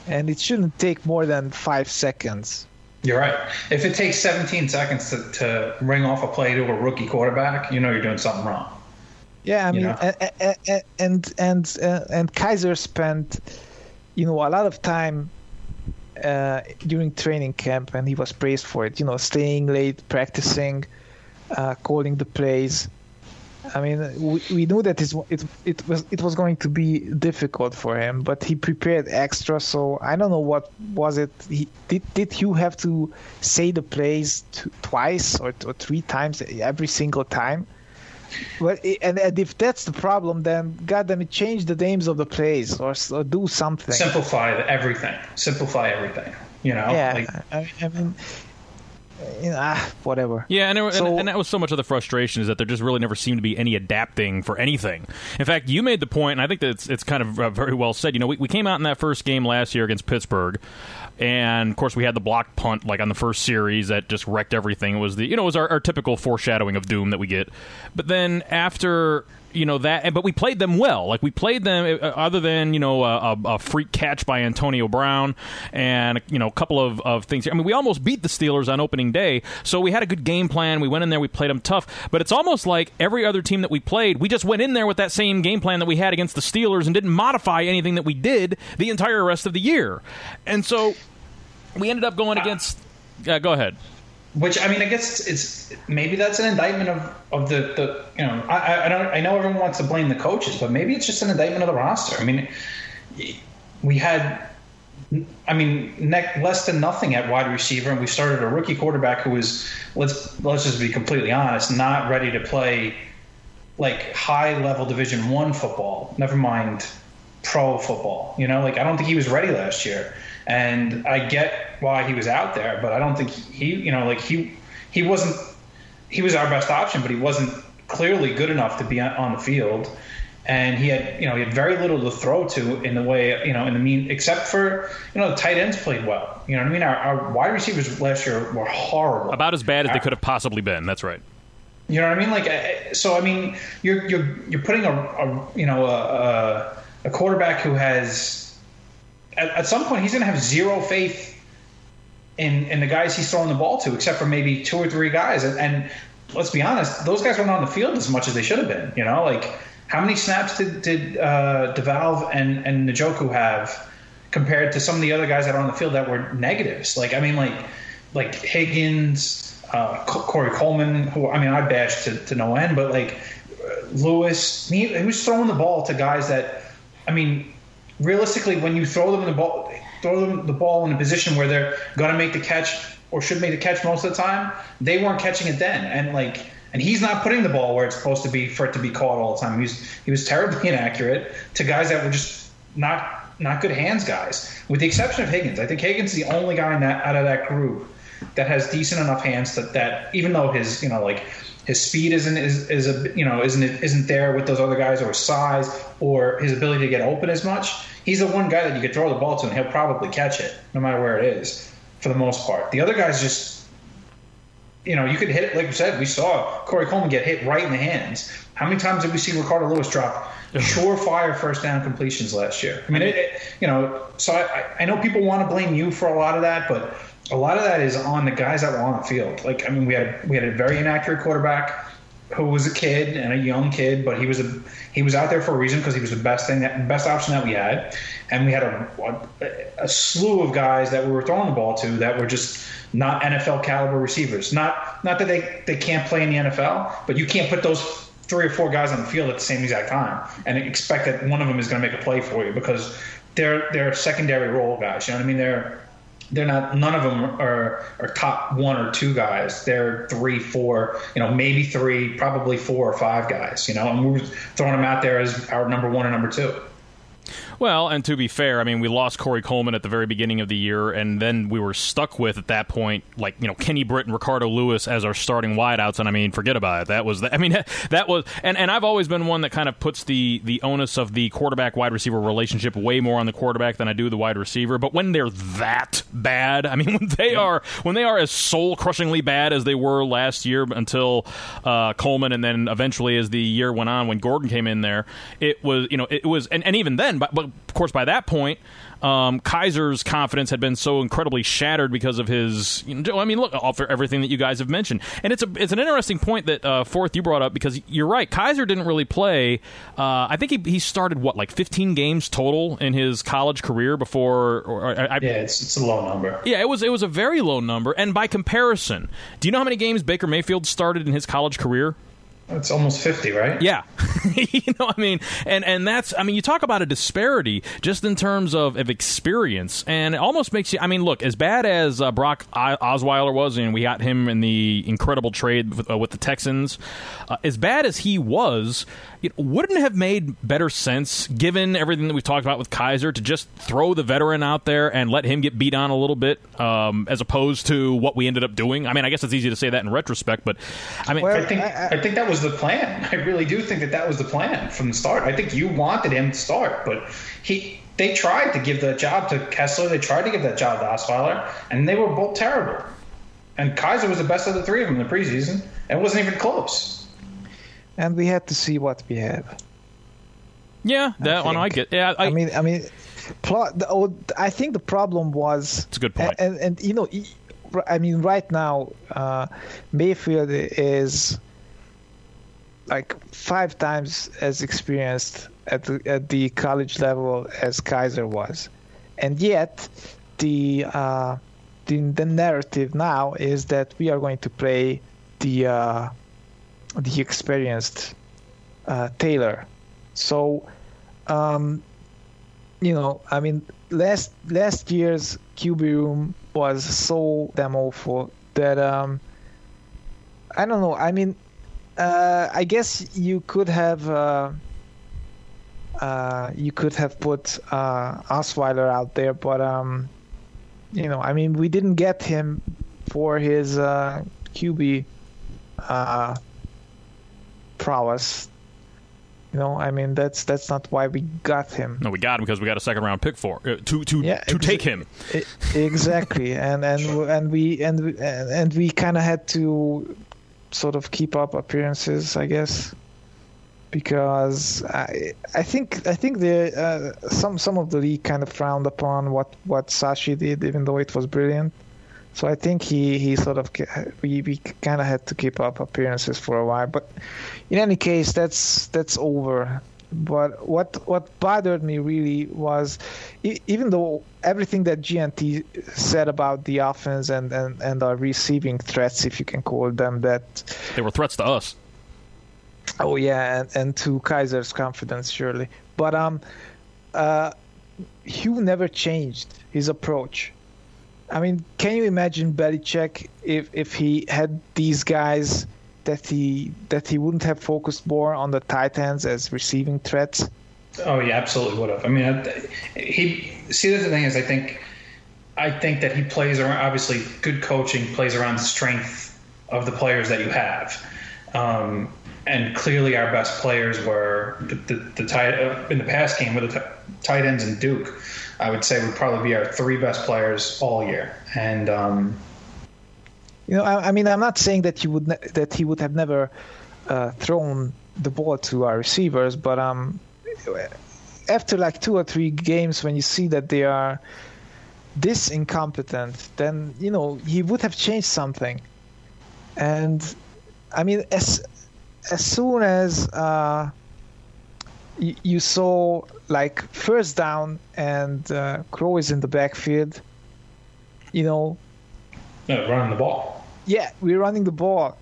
and it shouldn't take more than five seconds. You're right. If it takes 17 seconds to, to ring off a play to a rookie quarterback, you know you're doing something wrong. Yeah, I mean, and and and, uh, and Kizer spent, you know, a lot of time uh, during training camp, and he was praised for it. You know, staying late, practicing, uh, calling the plays, I mean, we, we knew that it, it was it was going to be difficult for him, but he prepared extra. So I don't know what was it. He, did did Hue have to say the plays t- twice or, or three times every single time? Well, and, and if that's the problem, then goddamn it, change the names of the plays or, or do something. Simplify everything. Simplify everything. You know. Yeah. Like, I, I mean, you know, ah, whatever. Yeah, and, so, and, and, that was so much of the frustration is that there just really never seemed to be any adapting for anything. In fact, you made the point, and I think that it's, it's kind of uh, very well said. You know, we, we came out in that first game last year against Pittsburgh, and of course we had the block punt like on the first series that just wrecked everything. It was the you know it was our, our typical foreshadowing of doom that we get. But then after you know that, but we played them well. Like we played them, uh, uh other than you know uh, a, a, freak catch by Antonio Brown and you know a couple of, of things. I mean, we almost beat the Steelers on opening day, so we had a good game plan. We went in there, we played them tough. But it's almost like every other team that we played, we just went in there with that same game plan that we had against the Steelers and didn't modify anything that we did the entire rest of the year. And so we ended up going against. Yeah, go ahead. Which I mean, I guess it's maybe that's an indictment of, of the, the you know I, I don't I know everyone wants to blame the coaches, but maybe it's just an indictment of the roster. I mean, we had I mean, less than nothing at wide receiver, and we started a rookie quarterback who was let's let's just be completely honest, not ready to play like high level Division One football. Never mind pro football. You know, like I don't think he was ready last year. And I get why he was out there, but I don't think he, you know, like he he wasn't he was our best option, but he wasn't clearly good enough to be on the field. And he had, you know, he had very little to throw to in the way, you know, in the mean, except for, you know, the tight ends played well. You know what I mean? Our, our wide receivers last year were horrible. About as bad as they could have possibly been. That's right. You know what I mean? Like, eh, eh, so I mean, you're you're you're putting a, a you know a, a quarterback who has at, at some point he's going to have zero faith in in the guys he's throwing the ball to, except for maybe two or three guys. And, and let's be honest, those guys weren't on the field as much as they should have been. You know, like how many snaps did did uh, DeValve and and Njoku have compared to some of the other guys that are on the field that were negatives? Like I mean, like like Higgins. Uh, Corey Coleman, who I mean, I bashed to, to no end, but like Louis, he, he was throwing the ball to guys that, I mean, realistically, when you throw them the ball, throw them the ball in a position where they're to make the catch or should make the catch most of the time, they weren't catching it then. And like, and he's not putting the ball where it's supposed to be for it to be caught all the time. He was he was terribly [LAUGHS] inaccurate to guys that were just not not good hands guys. With the exception of Higgins, I think Higgins is the only guy in that out of that group that has decent enough hands that that even though his you know like his speed isn't is, is a you know isn't isn't there with those other guys or his size or his ability to get open as much. He's the one guy that you could throw the ball to and he'll probably catch it no matter where it is for the most part. The other guys just you know you could hit it like we said we saw Corey Coleman get hit right in the hands. How many times did we see Ricardo Louis drop surefire first down completions last year? I mean it, it you know so I, I know people want to blame you for a lot of that, but a lot of that is on the guys that were on the field. Like I mean, we had we had a very inaccurate quarterback who was a kid and a young kid, but he was a he was out there for a reason because he was the best thing that best option that we had, and we had a, a, a slew of guys that we were throwing the ball to that were just not NFL caliber receivers. Not not that they they can't play in the NFL, but you can't put those three or four guys on the field at the same exact time and expect that one of them is going to make a play for you because they're they're secondary role guys. You know what I mean? They're they're not none of them are are top one or two guys they're three four you know maybe three probably four or five guys you know and we're throwing them out there as our number one and number two well, and to be fair, I mean, we lost Corey Coleman at the very beginning of the year, and then we were stuck with at that point, like you know, Kenny Britt and Ricardo Louis as our starting wideouts, and I mean, forget about it. That was, the, I mean, [LAUGHS] that was, and, and I've always been one that kind of puts the the onus of the quarterback wide receiver relationship way more on the quarterback than I do the wide receiver. But when they're that bad, I mean, [LAUGHS] when they are when they are as soul crushingly bad as they were last year until uh, Coleman, and then eventually as the year went on when Gordon came in there, it was you know it was, and, and even then, but, but of course, by that point, um, Kizer's confidence had been so incredibly shattered because of his. You know, I mean, look, for everything that you guys have mentioned, and it's a it's an interesting point that uh, fourth you brought up because you're right. Kizer didn't really play. Uh, I think he he started what like 15 games total in his college career before. Or, I, yeah, it's it's a low number. Yeah, it was it was a very low number, and by comparison, do you know how many games Baker Mayfield started in his college career? It's almost fifty, right? Yeah, [LAUGHS] you know, I mean, and and that's, I mean, you talk about a disparity just in terms of, of experience, and it almost makes you. I mean, look, as bad as uh, Brock Osweiler was, and we got him in the incredible trade with, uh, with the Texans, uh, as bad as he was, it wouldn't have made better sense given everything that we've talked about with Kizer to just throw the veteran out there and let him get beat on a little bit, um, as opposed to what we ended up doing. I mean, I guess it's easy to say that in retrospect, but I mean, well, I think I, I think that was the plan. [LAUGHS] I really do think that that was the plan from the start. I think you wanted him to start, but he they tried to give that job to Kessler. They tried to give that job to Osweiler, and they were both terrible. And Kizer was the best of the three of them in the preseason, and wasn't even close. And we had to see what we have. Yeah, that I one I get. Yeah, I, I mean, I mean, plot. Oh, I think the problem was. It's a good point. And, and, and you know, I mean, right now, uh, Mayfield is like five times as experienced at the, at the college level as Kizer was, and yet the uh, the, the narrative now is that we are going to play the uh, the experienced uh, Taylor. So, um, you know, I mean, last last year's QB room was so damn awful that um, I don't know. I mean, uh, I guess you could have uh, uh, you could have put uh, Osweiler out there, but um, you know, I mean, we didn't get him for his uh, QB uh, prowess. You know, I mean, that's that's not why we got him. No, we got him because we got a second round pick for uh, to to yeah, to exa- take him. exactly, [LAUGHS] and and and we and and we kind of had to sort of keep up appearances, I guess, because I I think I think the uh, some some of the league kind of frowned upon what what Sashi did, even though it was brilliant. So I think he, he sort of we, we kind of had to keep up appearances for a while, but in any case, that's that's over. But what what bothered me really was, even though everything that GNT said about the offense and, and, and our receiving threats, if you can call them that, they were threats to us. Oh yeah, and, and to Kizer's confidence surely. But um, uh, Hue never changed his approach. I mean, can you imagine Belichick if if he had these guys that he that he wouldn't have focused more on the tight ends as receiving threats? Oh, yeah, absolutely would have. I mean, he see the thing is, I think, I think that he plays around. Obviously, good coaching plays around the strength of the players that you have. Um, and clearly, our best players were the, the, the tight uh, in the past game with the t- tight ends and Duke. I would say would probably be our three best players all year. And um, you know, I, I, mean, I'm not saying that he would ne- that he would have never uh, thrown the ball to our receivers, but um, after like two or three games, when you see that they are this incompetent, then you know he would have changed something. And I mean, as as soon as uh, you, you, saw like first down and uh, Crow is in the backfield, you know. Yeah, running the ball. Yeah, we're running the ball.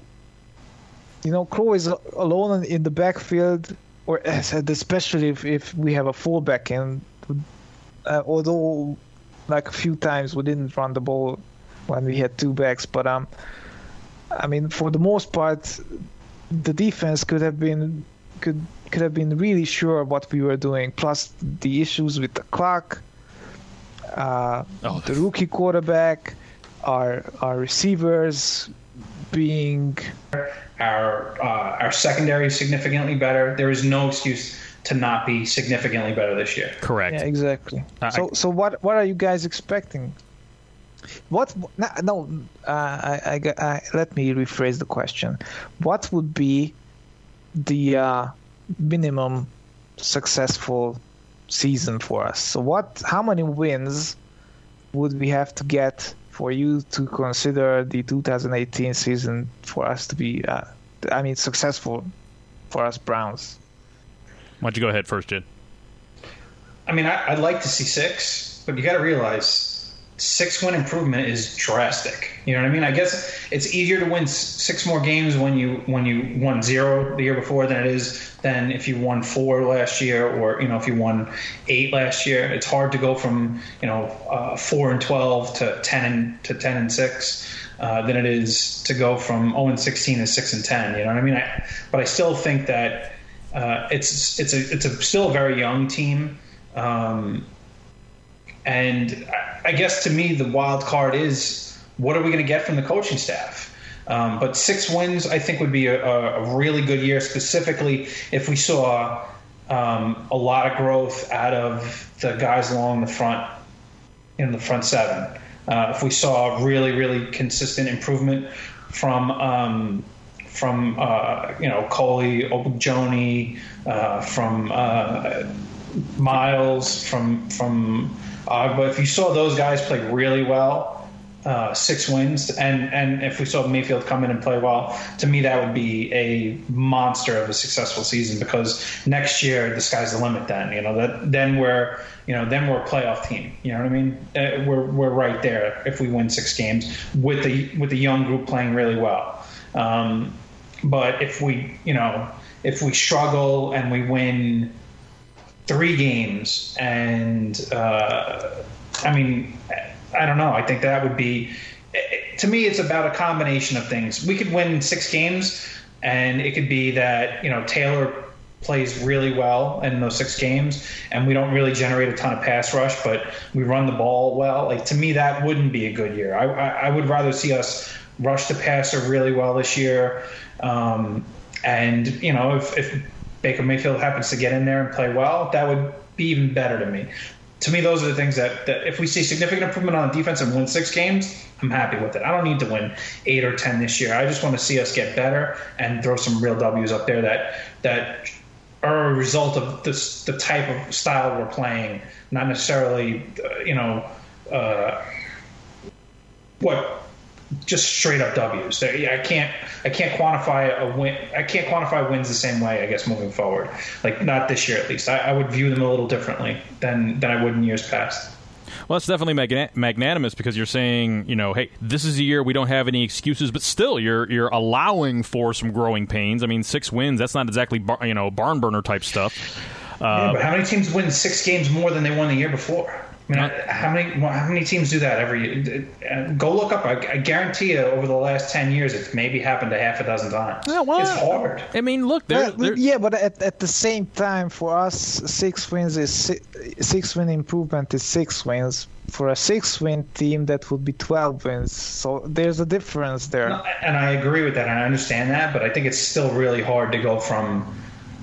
You know, Crow is alone in the backfield, or [CLEARS THROAT] especially if, if we have a fullback and uh, although like a few times we didn't run the ball when we had two backs, but um, I mean for the most part, the defense could have been could could have been really sure what we were doing. Plus the issues with the clock, uh, oh. the rookie quarterback, our our receivers being our uh, our secondary significantly better. There is no excuse to not be significantly better this year. Correct. Yeah, exactly. Uh, so I, so what what are you guys expecting? What no, no uh, I, I, I, let me rephrase the question. What would be the uh, minimum successful season for us? So what how many wins would we have to get for you to consider the 2018 season for us to be, uh, I mean, successful for us Browns? Why don't you go ahead first, Jed? I mean, I, would like to see six, but you got to realize six win improvement is drastic. You know what I mean? I guess it's easier to win six more games when you when you won zero the year before than it is than if you won four last year or you know if you won eight last year. It's hard to go from you know uh, four and twelve to ten and to ten and six. Uh, than it is to go from 0 and 16 to 6 and 10. You know what I mean? I, but I still think that uh, it's it's a it's a still a very young team. Um, and I guess to me, the wild card is what are we going to get from the coaching staff? Um, but six wins, I think, would be a, a, really good year, specifically if we saw um, a lot of growth out of the guys along the front in the front seven. Uh, if we saw really, really consistent improvement from um, from uh, you know Coley, Ogunjobi, uh, from uh, Myles, from from uh, but if you saw those guys play really well, uh, six wins, and and if we saw Mayfield come in and play well, to me that would be a monster of a successful season because next year the sky's the limit. Then you know that then we're you know then we're a playoff team. You know what I mean? Uh, we're we're right there if we win six games with the with the young group playing really well. Um, but if we you know if we struggle and we win three games, and uh, I mean, I don't know. I think that would be to me. It's about a combination of things. We could win six games, and it could be that you know Taylor plays really well in those six games, and we don't really generate a ton of pass rush, but we run the ball well. Like to me, that wouldn't be a good year. I, I, I would rather see us rush the passer really well this year. Um, and you know, if, if Baker Mayfield happens to get in there and play well, that would be even better to me. To me, those are the things that, that if we see significant improvement on defense and win six games, I'm happy with it. I don't need to win eight or ten this year. I just want to see us get better and throw some real W's up there that that are a result of this the type of style we're playing, not necessarily uh, you know uh, what just straight up W's. I can't I can't quantify a win. I can't quantify wins the same way. I guess moving forward, like not this year at least. I, I would view them a little differently than than I would in years past. Well, that's definitely magnanimous because you're saying, you know, hey, this is a year we don't have any excuses, but still, you're you're allowing for some growing pains. I mean, six wins, that's not exactly bar, you know barn burner type stuff. Uh, yeah, but how many teams win six games more than they won the year before? I mean, how many how many teams do that every year? Uh, go look up. I, I, guarantee you, over the last ten years, it's maybe happened a half a dozen times. Yeah, well, it's hard. I mean, look, they're, they're... yeah, but at, at the same time, for us, six wins is six, six win improvement is six wins. For a six win team, that would be twelve wins. So there's a difference there. No, and I agree with that. and I understand that, but I think it's still really hard to go from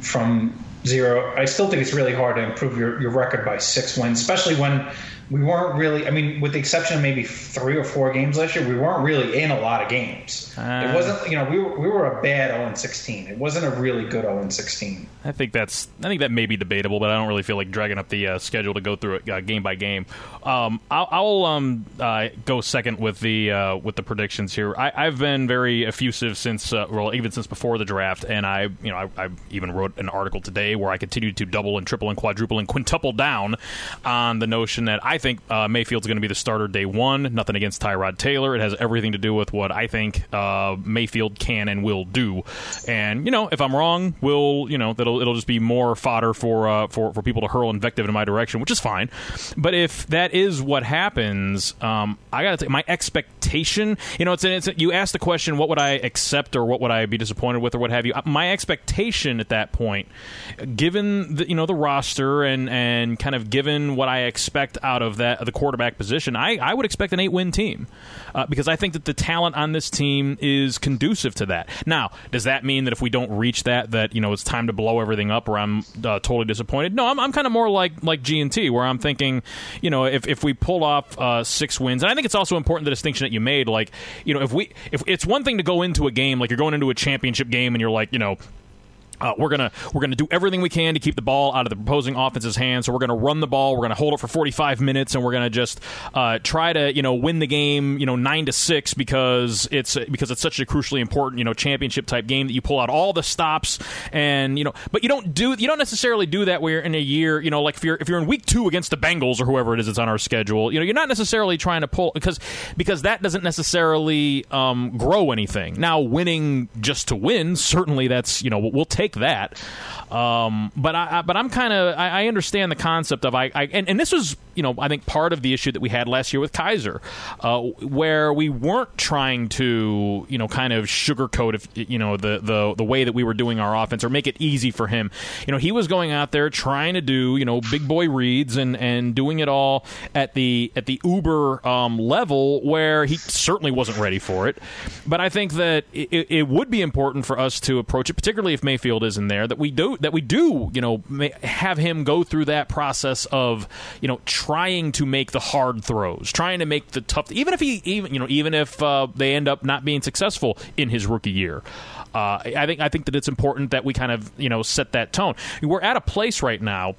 from zero. I still think it's really hard to improve your, your record by six wins, especially when we weren't really. I mean, with the exception of maybe three or four games last year, we weren't really in a lot of games. Uh, it wasn't, you know, we were we were a bad 0 16. It wasn't a really good 0 16. I think that's I think that may be debatable, but I don't really feel like dragging up the uh, schedule to go through it uh, game by game. Um, I'll, I'll um, uh, go second with the uh, with the predictions here. I, have been very effusive since uh, well, even since before the draft, and I you know I, I even wrote an article today where I continued to double and triple and quadruple and quintuple down on the notion that I think uh, Mayfield's going to be the starter day one. Nothing against Tyrod Taylor. It has everything to do with what I think uh, Mayfield can and will do. And you know, if I'm wrong, we'll you know that'll it'll just be more fodder for uh, for for people to hurl invective in my direction, which is fine. But if that is what happens, um, I got to my expectation. You know, it's, it's you ask the question, what would I accept or what would I be disappointed with or what have you. My expectation at that point, given the you know the roster and and kind of given what I expect out of that the quarterback position, I, I would expect an eight win team uh, because I think that the talent on this team is conducive to that. Now, does that mean that if we don't reach that, that you know it's time to blow everything up, or I'm uh, totally disappointed? No, I'm, I'm kind of more like like G and T, where I'm thinking, you know, if if we pull off uh, six wins, and I think it's also important the distinction that you made, like you know, if we if it's one thing to go into a game like you're going into a championship game and you're like, you know Uh, we're gonna we're gonna do everything we can to keep the ball out of the opposing offense's hands. So we're gonna run the ball. We're gonna hold it for 45 minutes, and we're gonna just uh, try to you know win the game you know nine to six because it's because it's such a crucially important you know championship type game that you pull out all the stops and you know but you don't do you don't necessarily do that where in a year you know like if you're if you're in week two against the Bengals or whoever it is that's on our schedule you know you're not necessarily trying to pull because because that doesn't necessarily um, grow anything. Now winning just to win certainly that's you know we'll take that. Um, but I, I, but I'm kind of I, I, understand the concept of I, I and, and, this was you know I think part of the issue that we had last year with Kizer, uh, where we weren't trying to you know kind of sugarcoat if you know the, the the way that we were doing our offense or make it easy for him. You know he was going out there trying to do you know big boy reads and and doing it all at the at the uber um, level where he certainly wasn't ready for it. But I think that it, it would be important for us to approach it, particularly if Mayfield isn't there, that we do that we do, you know, have him go through that process of, you know, trying to make the hard throws, trying to make the tough, even if he, even you know, even if uh, they end up not being successful in his rookie year. Uh, I think I think that it's important that we kind of you know set that tone. We're at a place right now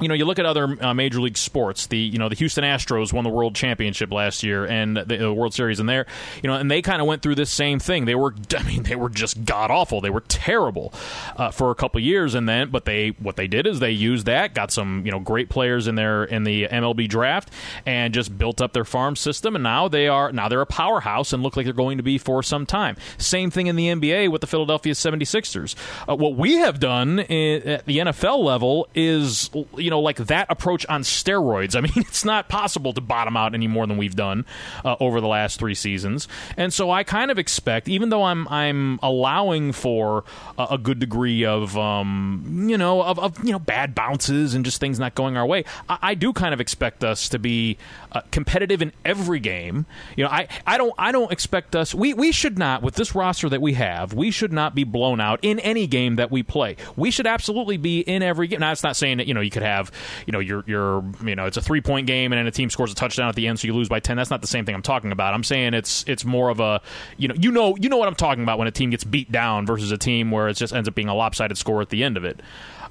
you know, you look at other uh, major league sports. The you know the Houston Astros won the World Championship last year and the, World Series, and there, you know, and they kind of went through this same thing. They were, [LAUGHS] I mean, they were just god awful. They were terrible uh, for a couple years, and then, but they what they did is they used that, got some you know great players in their in the MLB draft, and just built up their farm system, and now they are now they're a powerhouse and look like they're going to be for some time. Same thing in the NBA with the Philadelphia 76ers. Uh, what we have done in, at the NFL level is. You you know, like that approach on steroids. I mean, [LAUGHS] it's not possible to bottom out any more than we've done uh, over the last three seasons. And so I kind of expect, even though I'm I'm allowing for a, a good degree of um, you know of, of, you know bad bounces and just things not going our way, I, I do kind of expect us to be uh, competitive in every game. You know, I, I don't I don't expect us. We we should not with this roster that we have. We should not be blown out in any game that we play. We should absolutely be in every game. Now, it's not saying that you know you could have have, you know, your your you know, it's a three point game and then a team scores a touchdown at the end, so you lose by ten. That's not the same thing I'm talking about. I'm saying it's it's more of a you know you know you know what I'm talking about when a team gets beat down versus a team where it just ends up being a lopsided score at the end of it.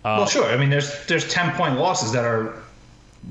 Uh, well, sure. I mean, there's there's ten point losses that are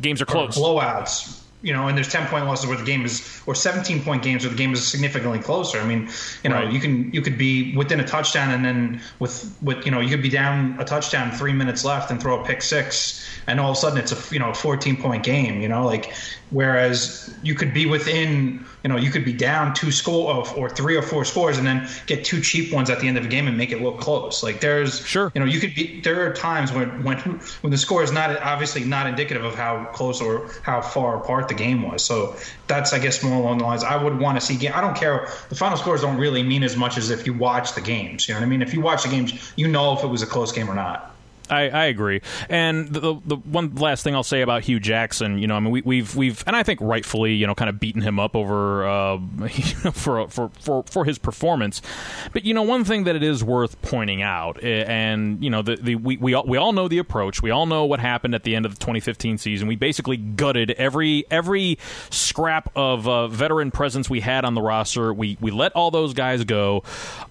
games are close, blowouts you know, and there's 10 point losses where the game is, or 17 point games where the game is significantly closer. I mean, you know, right. you can you could be within a touchdown and then with with you know you could be down a touchdown, three minutes left, and throw a pick six, and all of a sudden it's a you know 14 point game. You know, like whereas you could be within you know you could be down two score oh, or three or four scores and then get two cheap ones at the end of the game and make it look close. Like there's sure you know you could be there are times when when when the score is not obviously not indicative of how close or how far apart the game was. So that's I guess more along the lines I would want to see. Game. I don't care. The final scores don't really mean as much as if you watch the games. You know what I mean? If you watch the games, you know if it was a close game or not. I, I agree. And the, the one last thing I'll say about Hue Jackson, you know, I mean, we, we've we've and I think rightfully, you know, kind of beaten him up over uh, [LAUGHS] for, for for for his performance. But you know, one thing that it is worth pointing out, eh, and you know, the, the we we all, we all know the approach. We all know what happened at the end of the 2015 season. We basically gutted every every scrap of uh, veteran presence we had on the roster. We we let all those guys go.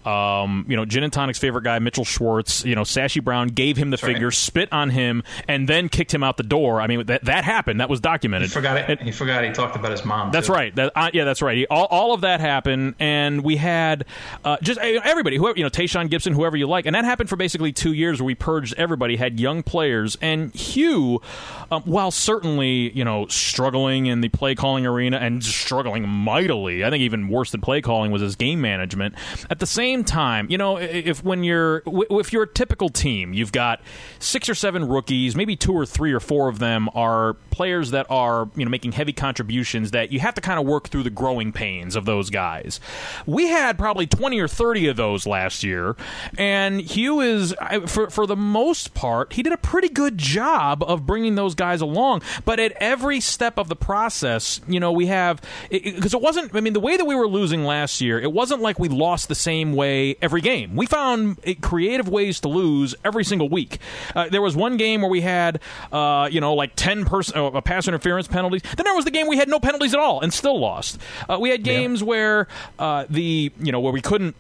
Um, you know, Gin and Tonic's favorite guy, Mitchell Schwartz. You know, Sashi Brown gave him the figure, right. spit on him, and then kicked him out the door. I mean, that that happened. That was documented. He forgot it. he forgot he talked about his mom. That's too. right. That, uh, yeah, that's right. He, all, all of that happened, and we had uh, just everybody, whoever you know, Tashaun Gipson, whoever you like, and that happened for basically two years where we purged everybody, had young players, and Hue, um, while certainly you know struggling in the play calling arena and struggling mightily, I think even worse than play calling was his game management. At the same time, you know, if when you're if you're a typical team, you've got six or seven rookies, maybe two or three or four of them are players that are you know making heavy contributions that you have to kind of work through the growing pains of those guys. We had probably twenty or thirty of those last year, and Hue is for for the most part he did a pretty good job of bringing those guys along. But at every step of the process, you know, we have because it, it wasn't. I mean, the way that we were losing last year, it wasn't like we lost the same way every game. We found eh, creative ways to lose every single week. Uh, there was one game where we had, uh, you know, like ten person uh, pass interference penalties. Then there was the game we had no penalties at all and still lost. Uh, we had games yeah. where uh, the you know where we couldn't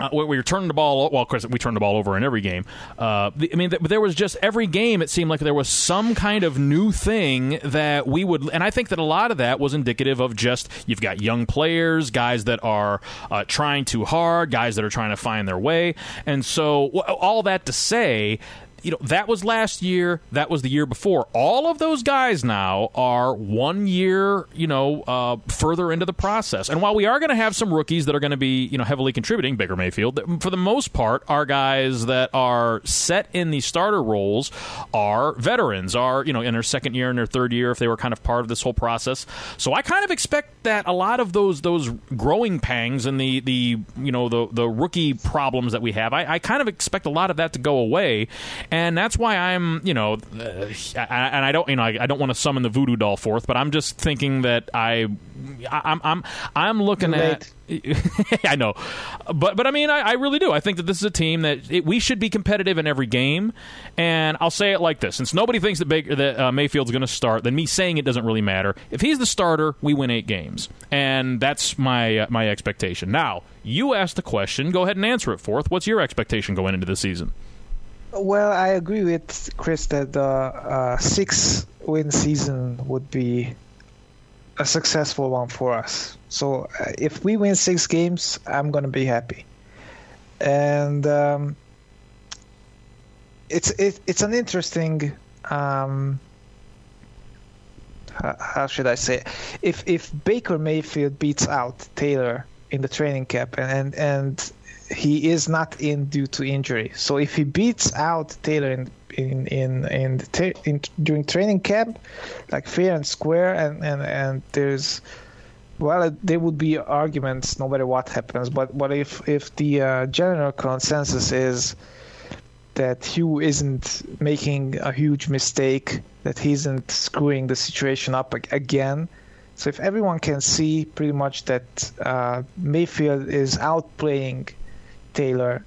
uh, we were turning the ball. Well, of course, we turned the ball over in every game. Uh, I mean, th- there was just every game. It seemed like there was some kind of new thing that we would, and I think that a lot of that was indicative of just you've got young players, guys that are uh, trying too hard, guys that are trying to find their way, and so all that to say you know that was last year that was the year before. All of those guys now are one year you know uh, further into the process. And while we are going to have some rookies that are going to be you know heavily contributing baker mayfield for the most part our guys that are set in the starter roles are veterans are you know in their second year and their third year if they were kind of part of this whole process. So i kind of expect that a lot of those those growing pangs and the the you know the the rookie problems that we have i, I kind of expect a lot of that to go away and that's why I'm, you know, uh, and I don't, you know, I, I don't want to summon the voodoo doll forth, but I'm just thinking that I, I'm, I'm, I'm looking at. [LAUGHS] I know, but but I mean, I, I, really do. I think that this is a team that it, we should be competitive in every game, and I'll say it like this: since nobody thinks that, Baker, that uh, Mayfield's going to start, then me saying it doesn't really matter. If he's the starter, we win eight games, and that's my uh, my expectation. Now, you asked the question. Go ahead and answer it, Forth. What's your expectation going into the season? Well, I agree with Chris that the uh, six win season would be a successful one for us. So uh, if we win six games, I'm gonna be happy. And um, it's it, it's an interesting. Um, how should I say? It? If if Baker Mayfield beats out Taylor in the training camp and and, and he is not in due to injury. So if he beats out Taylor in in in, in, in during training camp, like fair and square, and and and there's well, there would be arguments no matter what happens. But but if if the uh, general consensus is that Hue isn't making a huge mistake, that he isn't screwing the situation up again. So if everyone can see pretty much that uh, Mayfield is outplaying Taylor,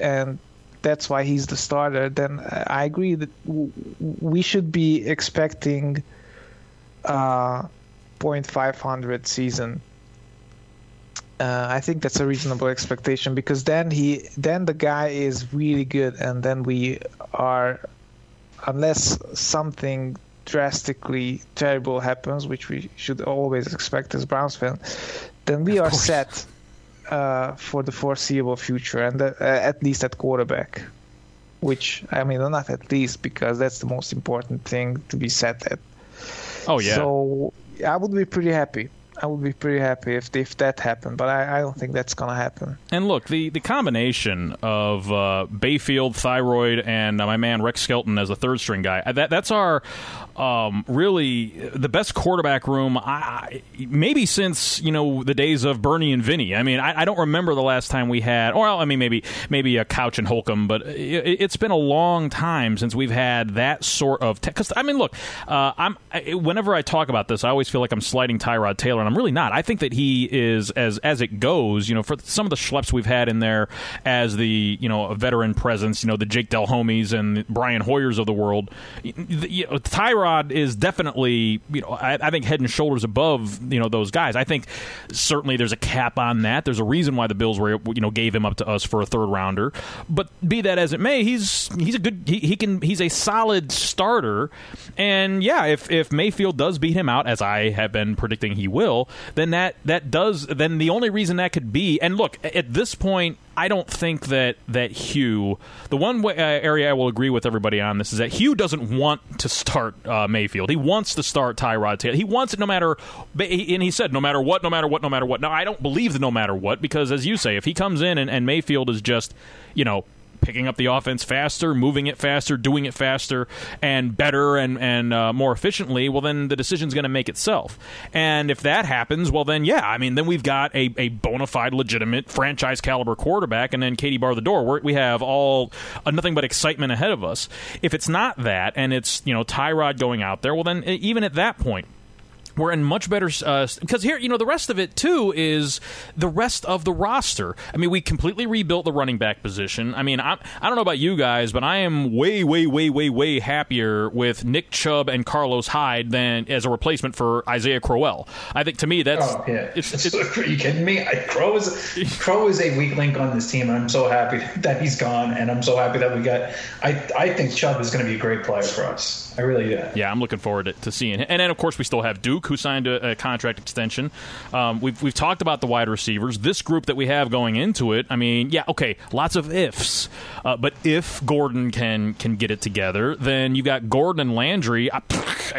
and that's why he's the starter, then I agree that we should be expecting a .500 season. Uh, I think that's a reasonable expectation because then he, then the guy is really good, and then we are, unless something drastically terrible happens, which we should always expect as Browns fans, then we of are course. set uh, for the foreseeable future, and uh, at least at quarterback. Which I mean, not at least because that's the most important thing to be set at. Oh yeah. So I would be pretty happy. I would be pretty happy if if that happened, but I, I don't think that's going to happen. And look, the, the combination of uh, Mayfield, Thyroid, and uh, my man Rex Skelton as a third string guy that that's our um, really the best quarterback room I, maybe since you know the days of Bernie and Vinny. I mean, I, I, don't remember the last time we had, or I mean, maybe maybe a Couch and Holcomb, but it, has been a long time since we've had that sort of. Because te- I mean, look, uh, I'm I, whenever I talk about this, I always feel like I'm sliding Tyrod Taylor, and I'm really not. I think that he is as as it goes. You know, for some of the schleps we've had in there as the you know veteran presence, you know, the Jake Delhommes and Brian Hoyers of the world. You know, Tyrod Tyrod is definitely, you know, I, I, think head and shoulders above, you know, those guys. I think certainly there's a cap on that. There's a reason why the Bills were, you know, gave him up to us for a third rounder. But be that as it may, he's he's a good, he, he can, he's a solid starter. And yeah, if if Mayfield does beat him out, as I have been predicting he will, then that that does, then the only reason that could be, and look, at this point, I don't think that that Hue. The one way, uh, area I will agree with everybody on this is that Hue doesn't want to start uh, Mayfield. He wants to start Tyrod Taylor. He wants it no matter. And he said no matter what, no matter what, no matter what. Now I don't believe the no matter what because as you say, if he comes in and, and Mayfield is just you know picking up the offense faster, moving it faster, doing it faster and better and and uh, more efficiently, well then the decision's going to make itself. And if that happens, well then yeah, I mean then we've got a, a bona fide, legitimate franchise caliber quarterback, and then Katie bar the door. We're, we have all uh, nothing but excitement ahead of us. If it's not that, and it's you know Tyrod going out there, well then even at that point we're in much better uh, because here you know the rest of it too is the rest of the roster. I mean we completely rebuilt the running back position. I mean I'm, i don't know about you guys but i am way way way way way happier with nick chubb and carlos hyde than as a replacement for isaiah crowell. I think to me that's oh, yeah. It's, it's, [LAUGHS] it's, are you kidding me? I, crow is crow is a weak link on this team and i'm so happy [LAUGHS] that he's gone and i'm so happy that we got i i think chubb is going to be a great player for us. I really do. Yeah i'm looking forward to, to seeing him. And then of course we still have duke who signed a, a contract extension. Um, we've we've talked about the wide receivers. This group that we have going into it, I mean, yeah, okay, lots of ifs, uh, but if Gordon can can get it together, then you got Gordon and Landry. Uh,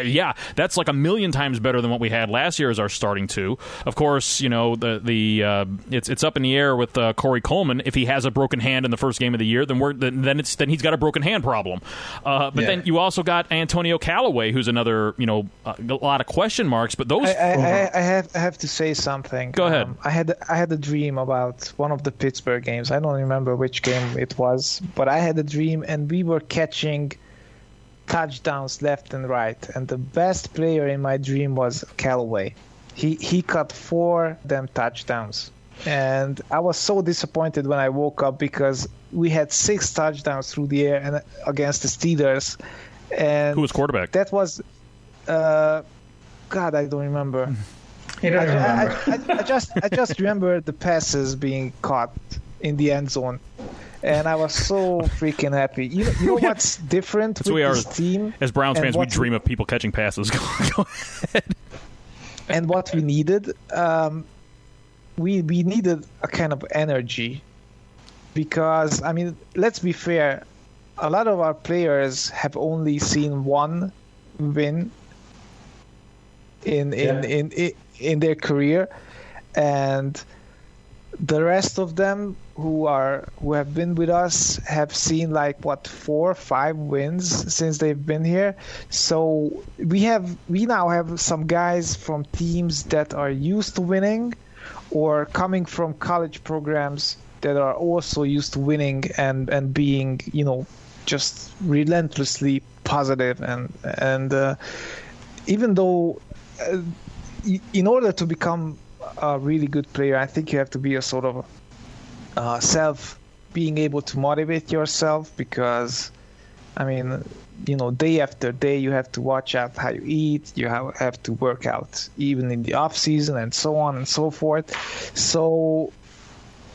yeah, that's like a million times better than what we had last year as our starting two. Of course, you know the the uh, it's it's up in the air with uh, Corey Coleman. If he has a broken hand in the first game of the year, then we're then it's then he's got a broken hand problem. Uh, but yeah. then you also got Antonio Callaway, who's another you know a lot of question marks. But those I, I, I have I have to say something. Go ahead. Um, I had I had a dream about one of the Pittsburgh games. I don't remember which game it was, but I had a dream, and we were catching touchdowns left and right. And the best player in my dream was Callaway. He he caught four them touchdowns. And I was so disappointed when I woke up because we had six touchdowns through the air and against the Steelers. And who was quarterback? That was uh, God, I don't remember. [LAUGHS] You don't I, remember. I, I, I just I just remember the passes being caught in the end zone and I was so freaking happy. You, you know [LAUGHS] what's different with we are, this team? As Browns fans, we dream of people catching passes. [LAUGHS] Go ahead. And what we needed, um, we we needed a kind of energy, because I mean, let's be fair, a lot of our players have only seen one win in in, yeah. in, in in their career, and the rest of them who are who have been with us have seen like what four five wins since they've been here. So we have we now have some guys from teams that are used to winning or coming from college programs that are also used to winning and and being you know just relentlessly positive. And and uh, even though uh, in order to become a really good player, I think you have to be a sort of uh, self being able to motivate yourself because, I mean, you know, day after day you have to watch out how you eat, you have, have to work out even in the off season and so on and so forth. So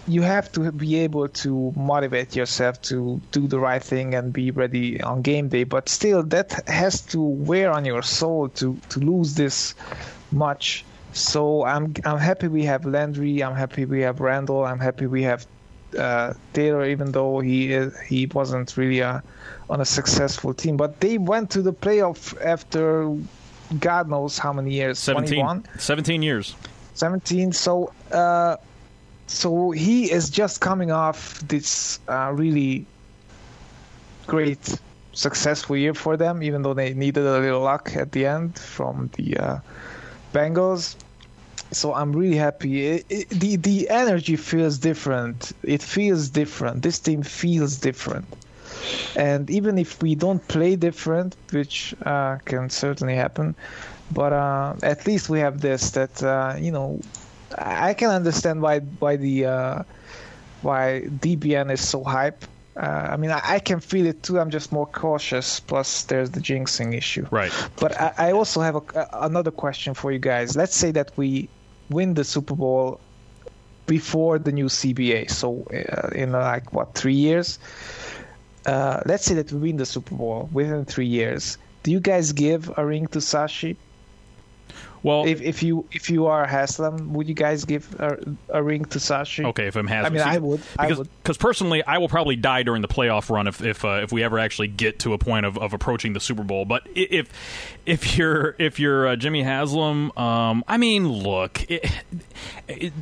you have to be able to motivate yourself to do the right thing and be ready on game day. But still, that has to wear on your soul to to lose this much so I'm I'm happy we have Landry. I'm happy we have Randall. I'm happy we have uh, Taylor, even though he is, he wasn't really a, on a successful team. But they went to the playoff after God knows how many years. 17, 21? 17 years. 17. So uh, so he is just coming off this uh, really great successful year for them, even though they needed a little luck at the end from the uh, Bengals. So I'm really happy. It, it, the the energy feels different. It feels different. This team feels different. And even if we don't play different, which uh, can certainly happen, but uh, at least we have this that uh, you know I can understand why why the uh, why DBN is so hype uh, I mean, I, I, can feel it too. I'm just more cautious. Plus, there's the jinxing issue. Right. But I, I also have a, another question for you guys. Let's say that we win the Super Bowl before the new CBA. So, uh, in uh, like what three years? Uh, let's say that we win the Super Bowl within three years. Do you guys give a ring to Sashi? Well, if, if you if you are Haslam, would you guys give a, a ring to Sashi? Okay, if I'm Haslam, I mean, I would. Because because personally, I will probably die during the playoff run if if uh, if we ever actually get to a point of, of approaching the Super Bowl. But if if you're if you're uh, Jimmy Haslam, um, I mean, look. It, it,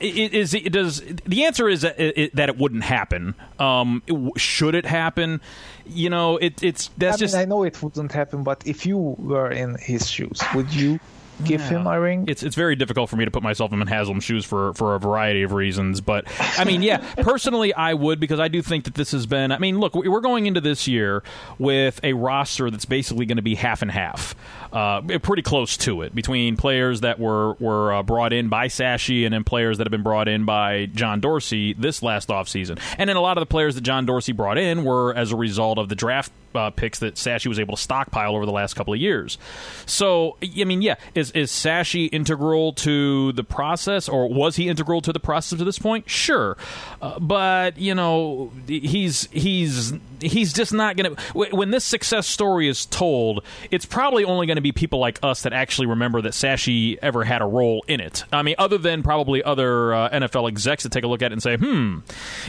it is it does the answer is that it, that it wouldn't happen um, it, should it happen you know it, it's that's I just mean, i know it wouldn't happen but if you were in his shoes would you give yeah. him a ring. It's it's very difficult for me to put myself in Haslam's shoes for for a variety of reasons, but I mean, yeah, [LAUGHS] personally, I would because I do think that this has been. I mean, look, we're going into this year with a roster that's basically going to be half and half, uh, pretty close to it between players that were were uh, brought in by Sashi and then players that have been brought in by John Dorsey this last offseason. And then a lot of the players that John Dorsey brought in were as a result of the draft uh, picks that Sashi was able to stockpile over the last couple of years. So, I mean, yeah, is is Sashi integral to the process, or was he integral to the process to this point? Sure, uh, but you know, he's he's he's just not going to. When this success story is told, it's probably only going to be people like us that actually remember that Sashi ever had a role in it. I mean, other than probably other uh, NFL execs that take a look at it and say, "Hmm,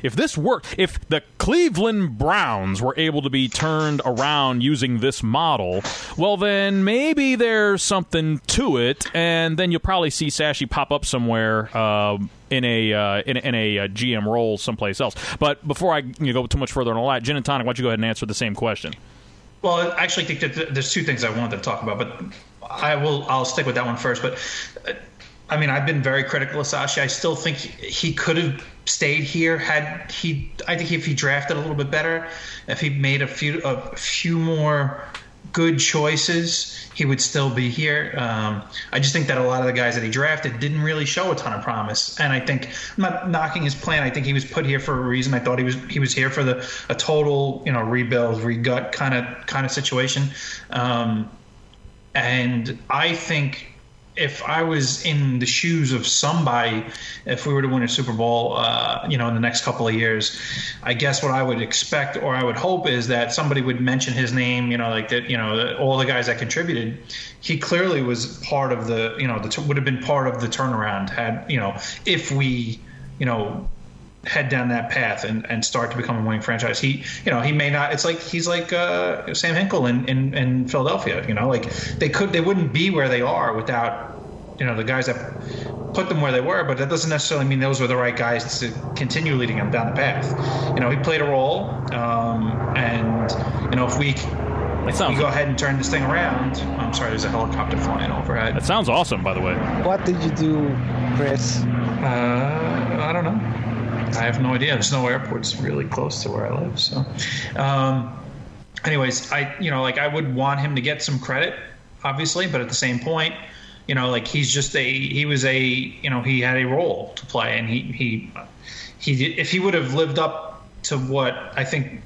if this worked, if the Cleveland Browns were able to be turned." around using this model, well, then maybe there's something to it, and then you'll probably see Sashi pop up somewhere. Uh, in a uh, in, in, a, uh, GM role someplace else. But before I you know, go too much further on a lot, Gin and Tonic, why don't you go ahead and answer the same question? Well, I actually think that there's two things I wanted to talk about, but I will I'll stick with that one first. But uh, I mean, I've been very critical of Sashi. I still think he could have stayed here had he. I think if he drafted a little bit better, if he made a few a few more good choices, he would still be here. Um, I just think that a lot of the guys that he drafted didn't really show a ton of promise, and I think I'm not knocking his plan. I think he was put here for a reason. I thought he was he was here for the a total you know rebuild, regut kind of kind of situation, um, and I think if I was in the shoes of somebody, if we were to win a Super Bowl, uh, you know, in the next couple of years, I guess what I would expect or I would hope is that somebody would mention his name, you know, like that, you know, all the guys that contributed. He clearly was part of the, you know, the, would have been part of the turnaround had, you know, if we, you know, head down that path and, and start to become a winning franchise. He, you know, he may not. It's like he's like uh, Sam Hinkie in, in, in Philadelphia. You know, like they could they wouldn't be where they are without you know the guys that put them where they were, but that doesn't necessarily mean those were the right guys to continue leading them down the path. You know, he played a role, um, and you know if we. we go ahead and turn this thing around. I'm sorry, there's a helicopter flying overhead. That sounds awesome, by the way. What did you do, Chris? Uh, I don't know. I have no idea. There's no airports really close to where I live. So, um, anyways, I you know like I would want him to get some credit, obviously, but at the same point, you know, like he's just a he was a you know he had a role to play, and he he he if he would have lived up to what I think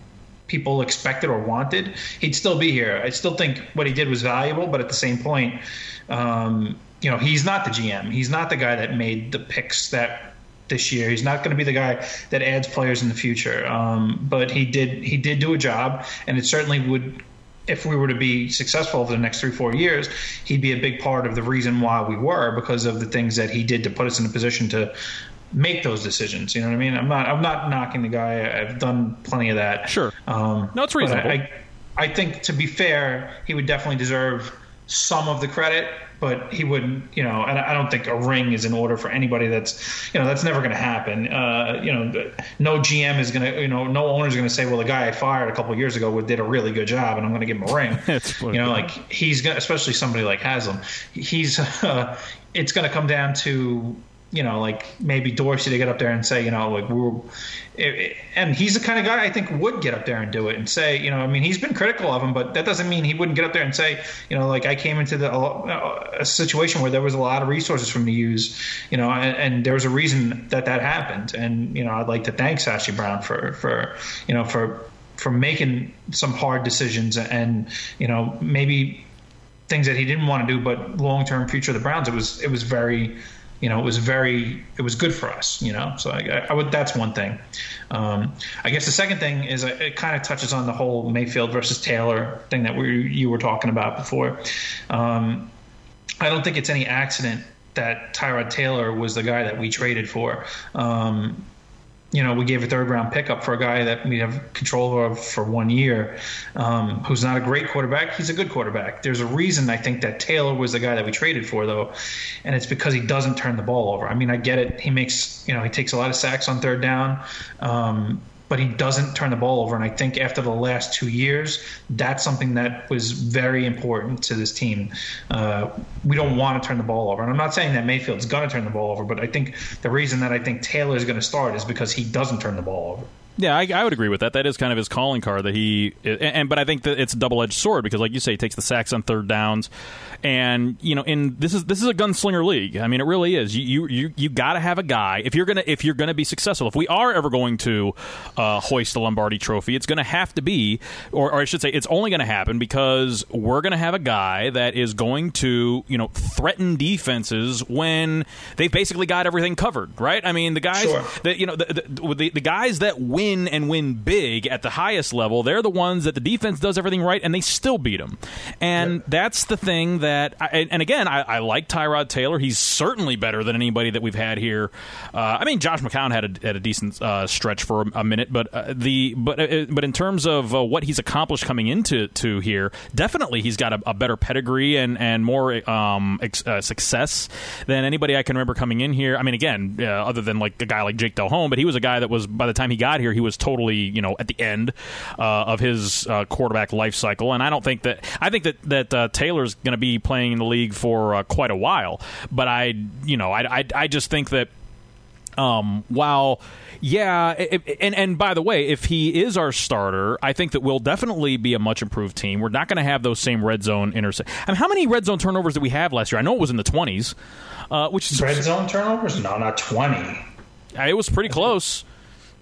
people expected or wanted, he'd still be here. I still think what he did was valuable, but at the same point, um, you know, he's not the GM. He's not the guy that made the picks that this year. He's not going to be the guy that adds players in the future. Um, but he did he did do a job, and it certainly would. If we were to be successful over the next three, four years, he'd be a big part of the reason why we were because of the things that he did to put us in a position to make those decisions. You know what I mean? I'm not I'm not knocking the guy. I've done plenty of that. Sure. Um, no, it's reasonable. I, I think to be fair, he would definitely deserve some of the credit but he wouldn't, you know, and I don't think a ring is in order for anybody that's, you know, that's never going to happen. Uh, you know, no GM is going to, you know, no owner is going to say, well, the guy I fired a couple years ago did a really good job and I'm going to give him a ring. [LAUGHS] you know, like he's going to, especially somebody like Haslam, he's, [LAUGHS] uh, it's going to come down to, you know, like maybe Dorsey to get up there and say, you know, like we're, and he's the kind of guy I think would get up there and do it and say, you know, I mean, he's been critical of him, but that doesn't mean he wouldn't get up there and say, you know, like I came into the uh, a situation where there was a lot of resources for me to use, you know, and, and there was a reason that that happened, and you know, I'd like to thank Sashi Brown for for you know for for making some hard decisions and you know maybe things that he didn't want to do, but long term future of the Browns, it was it was very you know, it was very, it was good for us, you know. So I, I would, that's one thing. Um, I guess the second thing is it kind of touches on the whole Mayfield versus Taylor thing that we you were talking about before. Um, I don't think it's any accident that Tyrod Taylor was the guy that we traded for. Um, you know, we gave a third round pickup for a guy that we have control of for one year, um, who's not a great quarterback. He's a good quarterback. There's a reason I think that Taylor was the guy that we traded for, though, and it's because he doesn't turn the ball over. I mean, I get it. He makes, you know, he takes a lot of sacks on third down. Um, but he doesn't turn the ball over. And I think after the last two years, that's something that was very important to this team. Uh, we don't want to turn the ball over. And I'm not saying that Mayfield's going to turn the ball over, but I think the reason that I think Taylor is going to start is because he doesn't turn the ball over. Yeah, I, I, would agree with that. That is kind of his calling card that he and, and but I think that it's a double edged sword because, like you say, he takes the sacks on third downs, and you know, in this is this is a gunslinger league. I mean, it really is. You you you got to have a guy if you're gonna if you're gonna be successful. If we are ever going to uh, hoist the Lombardi Trophy, it's going to have to be, or, or I should say, it's only going to happen because we're going to have a guy that is going to you know threaten defenses when they've basically got everything covered, right? I mean, the guys sure. that you know the, the, the, the guys that win win and win big at the highest level, they're the ones that the defense does everything right and they still beat them. And yep. that's the thing that, I, and again, I, I, like Tyrod Taylor. He's certainly better than anybody that we've had here. Uh, I mean, Josh McCown had a, had a decent uh, stretch for a, a minute, but uh, the but uh, but in terms of uh, what he's accomplished coming into to here, definitely he's got a, a better pedigree and and more um, ex, uh, success than anybody I can remember coming in here. I mean, again, other than like a guy like Jake Delhomme, but he was a guy that was by the time he got here, he was totally you know at the end uh, of his uh, quarterback life cycle, and I don't think that I think that that uh, Taylor's going to be playing in the league for uh, quite a while. But I you know I I, I just think that um, while yeah, it, and and by the way, if he is our starter, I think that we'll definitely be a much improved team. We're not going to have those same red zone intercept. I mean, how many red zone turnovers did we have last year? I know it was in the twenties. Uh, which is red zone turnovers? No, not twenty. It was pretty close.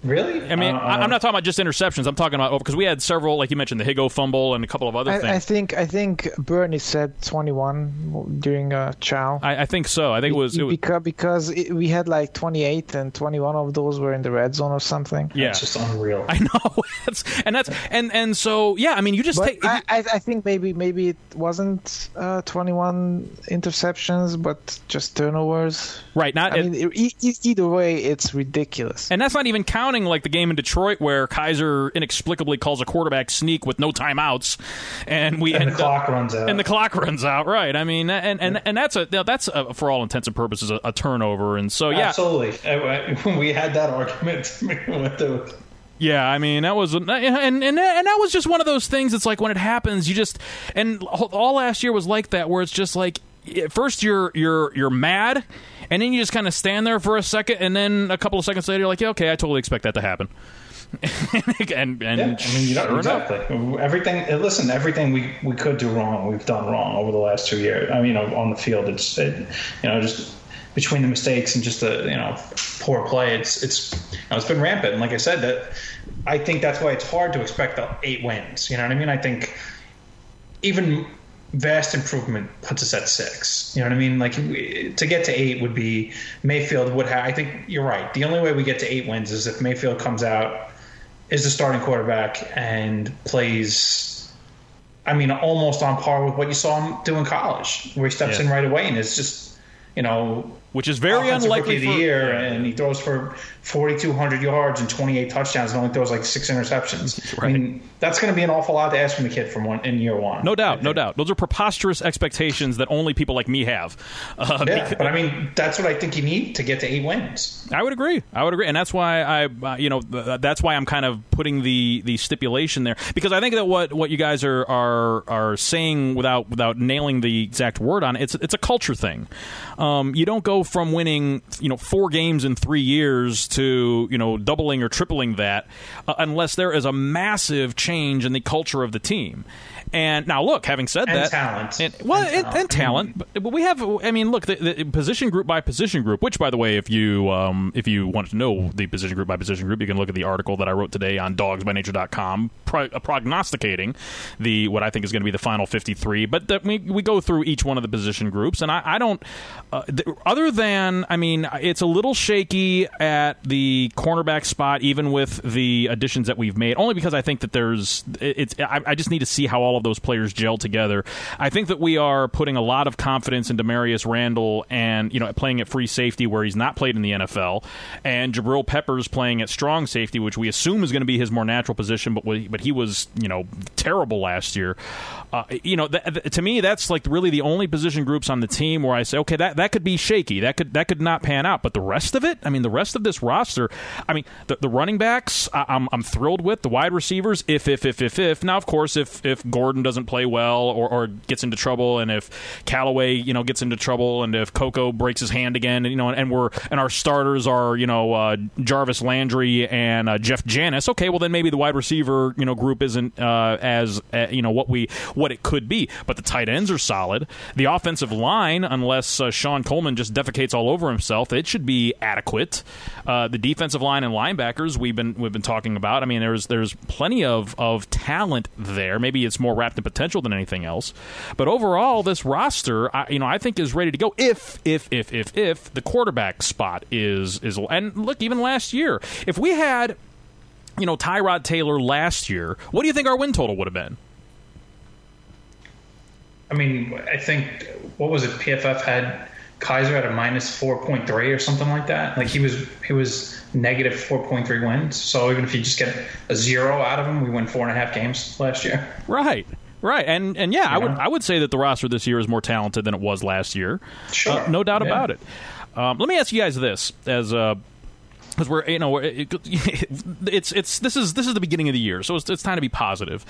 Really? I mean, uh, I'm not talking about just interceptions. I'm talking about because we had several, like you mentioned, the Higo fumble and a couple of other I, things. I think I think Bernie said 21 during uh, Chow. I, I, think so. I think it was, it was because because it, we had like 28 and 21 of those were in the red zone or something. Yeah, it's just unreal. I know, [LAUGHS] that's, and that's and and so yeah. I mean, you just but take. I, you, I, think maybe maybe it wasn't uh, 21 interceptions, but just turnovers. Right. Not. I it, mean, it, either way, it's ridiculous. And that's not even counting like the game in Detroit where Kizer inexplicably calls a quarterback sneak with no timeouts, and we and the clock up, runs out. And the clock runs out, right? I mean, and and, and that's a that's a, for all intents and purposes a, a turnover, and so yeah, absolutely. [LAUGHS] We had that argument with the yeah, I mean that was and and and that was just one of those things. It's like when it happens, you just and all last year was like that, where it's just like first you're you're you're mad and then you just kind of stand there for a second, and then a couple of seconds later, you're like, yeah, okay, I totally expect that to happen. [LAUGHS] and, and yeah, I mean, you know, sure exactly enough. everything. Eh, listen, everything we, we could do wrong, we've done wrong over the last two years. I mean, on the field, it's it, you know just between the mistakes and just the you know poor play, it's it's you know, it's been rampant. And like I said, that I think that's why it's hard to expect the eight wins. You know what I mean? I think even vast improvement puts us at six. You know what I mean? Like to get to eight would be Mayfield would have. I think you're right. The only way we get to eight wins is if Mayfield comes out, is the starting quarterback and plays. I mean, almost on par with what you saw him do in college, where he steps yeah. in right away and it's just, you know, which is very unlikely of the year, and he throws for 4,200 yards and 28 touchdowns, and only throws like six interceptions. Right. I mean, that's going to be an awful lot to ask from the kid from one in year one. No doubt, no doubt. Those are preposterous expectations that only people like me have. Uh, yeah, because, but I mean, that's what I think you need to get to eight wins. I would agree. I would agree, and that's why I, uh, you know, that's why I'm kind of putting the the stipulation there because I think that what what you guys are are are saying without without nailing the exact word on it, it's it's a culture thing. Um, you don't go from winning, you know, four games in three years to you know doubling or tripling that uh, unless there is a massive change in the culture of the team. And now, look, having said and that, talent. And, well, and, talent, and talent but, but, we have. I mean, look, the, the, position group by position group. Which, by the way, if you um, if you want to know the position group by position group, you can look at the article that I wrote today on DogsByNature.com, pro- uh, prognosticating the what I think is going to be the final fifty three. But the, we we go through each one of the position groups, and I, I don't. Uh, other than, I mean, it's a little shaky at the cornerback spot, even with the additions that we've made. Only because I think that there's. It's. I, I just need to see how all of those players gel together. I think that we are putting a lot of confidence in Damarious Randall and you know playing at free safety where he's not played in the NFL, and Jabril Peppers playing at strong safety, which we assume is going to be his more natural position, but we, but he was you know terrible last year. Uh, you know, th- th- to me, that's like really the only position groups on the team where I say, okay, that, that could be shaky. That could that could not pan out. But the rest of it, I mean, the rest of this roster, I mean, the, the running backs, I, I'm I'm thrilled with the wide receivers. If if if if if now, of course, if if Gordon doesn't play well or, or gets into trouble, and if Callaway, you know, gets into trouble, and if Coco breaks his hand again, you know, and, and we're and our starters are you know uh, Jarvis Landry and uh, Jeff Janis, okay, well then maybe the wide receiver you know group isn't uh, as uh, you know what we what it could be. But the tight ends are solid. The offensive line, unless uh, Shon Coleman just defecates all over himself, it should be adequate. Uh, the defensive line and linebackers we've been we've been talking about. I mean, there's there's plenty of of talent there. Maybe it's more wrapped in potential than anything else. But overall, this roster, I, you know, I think is ready to go. If if if if if the quarterback spot is is and look, even last year, if we had you know Tyrod Taylor last year, what do you think our win total would have been? I mean, I think what was it? PFF had Kizer at a minus four point three or something like that. Like he was he was negative four point three wins. So even if you just get a zero out of him, we win four and a half games last year. Right. Right, and and yeah, I would I would say that the roster this year is more talented than it was last year. Sure, uh, no doubt yeah. about it. Um, let me ask you guys this as uh, because we're you know it, [LAUGHS] it's it's this is this is the beginning of the year, so it's, it's time to be positive.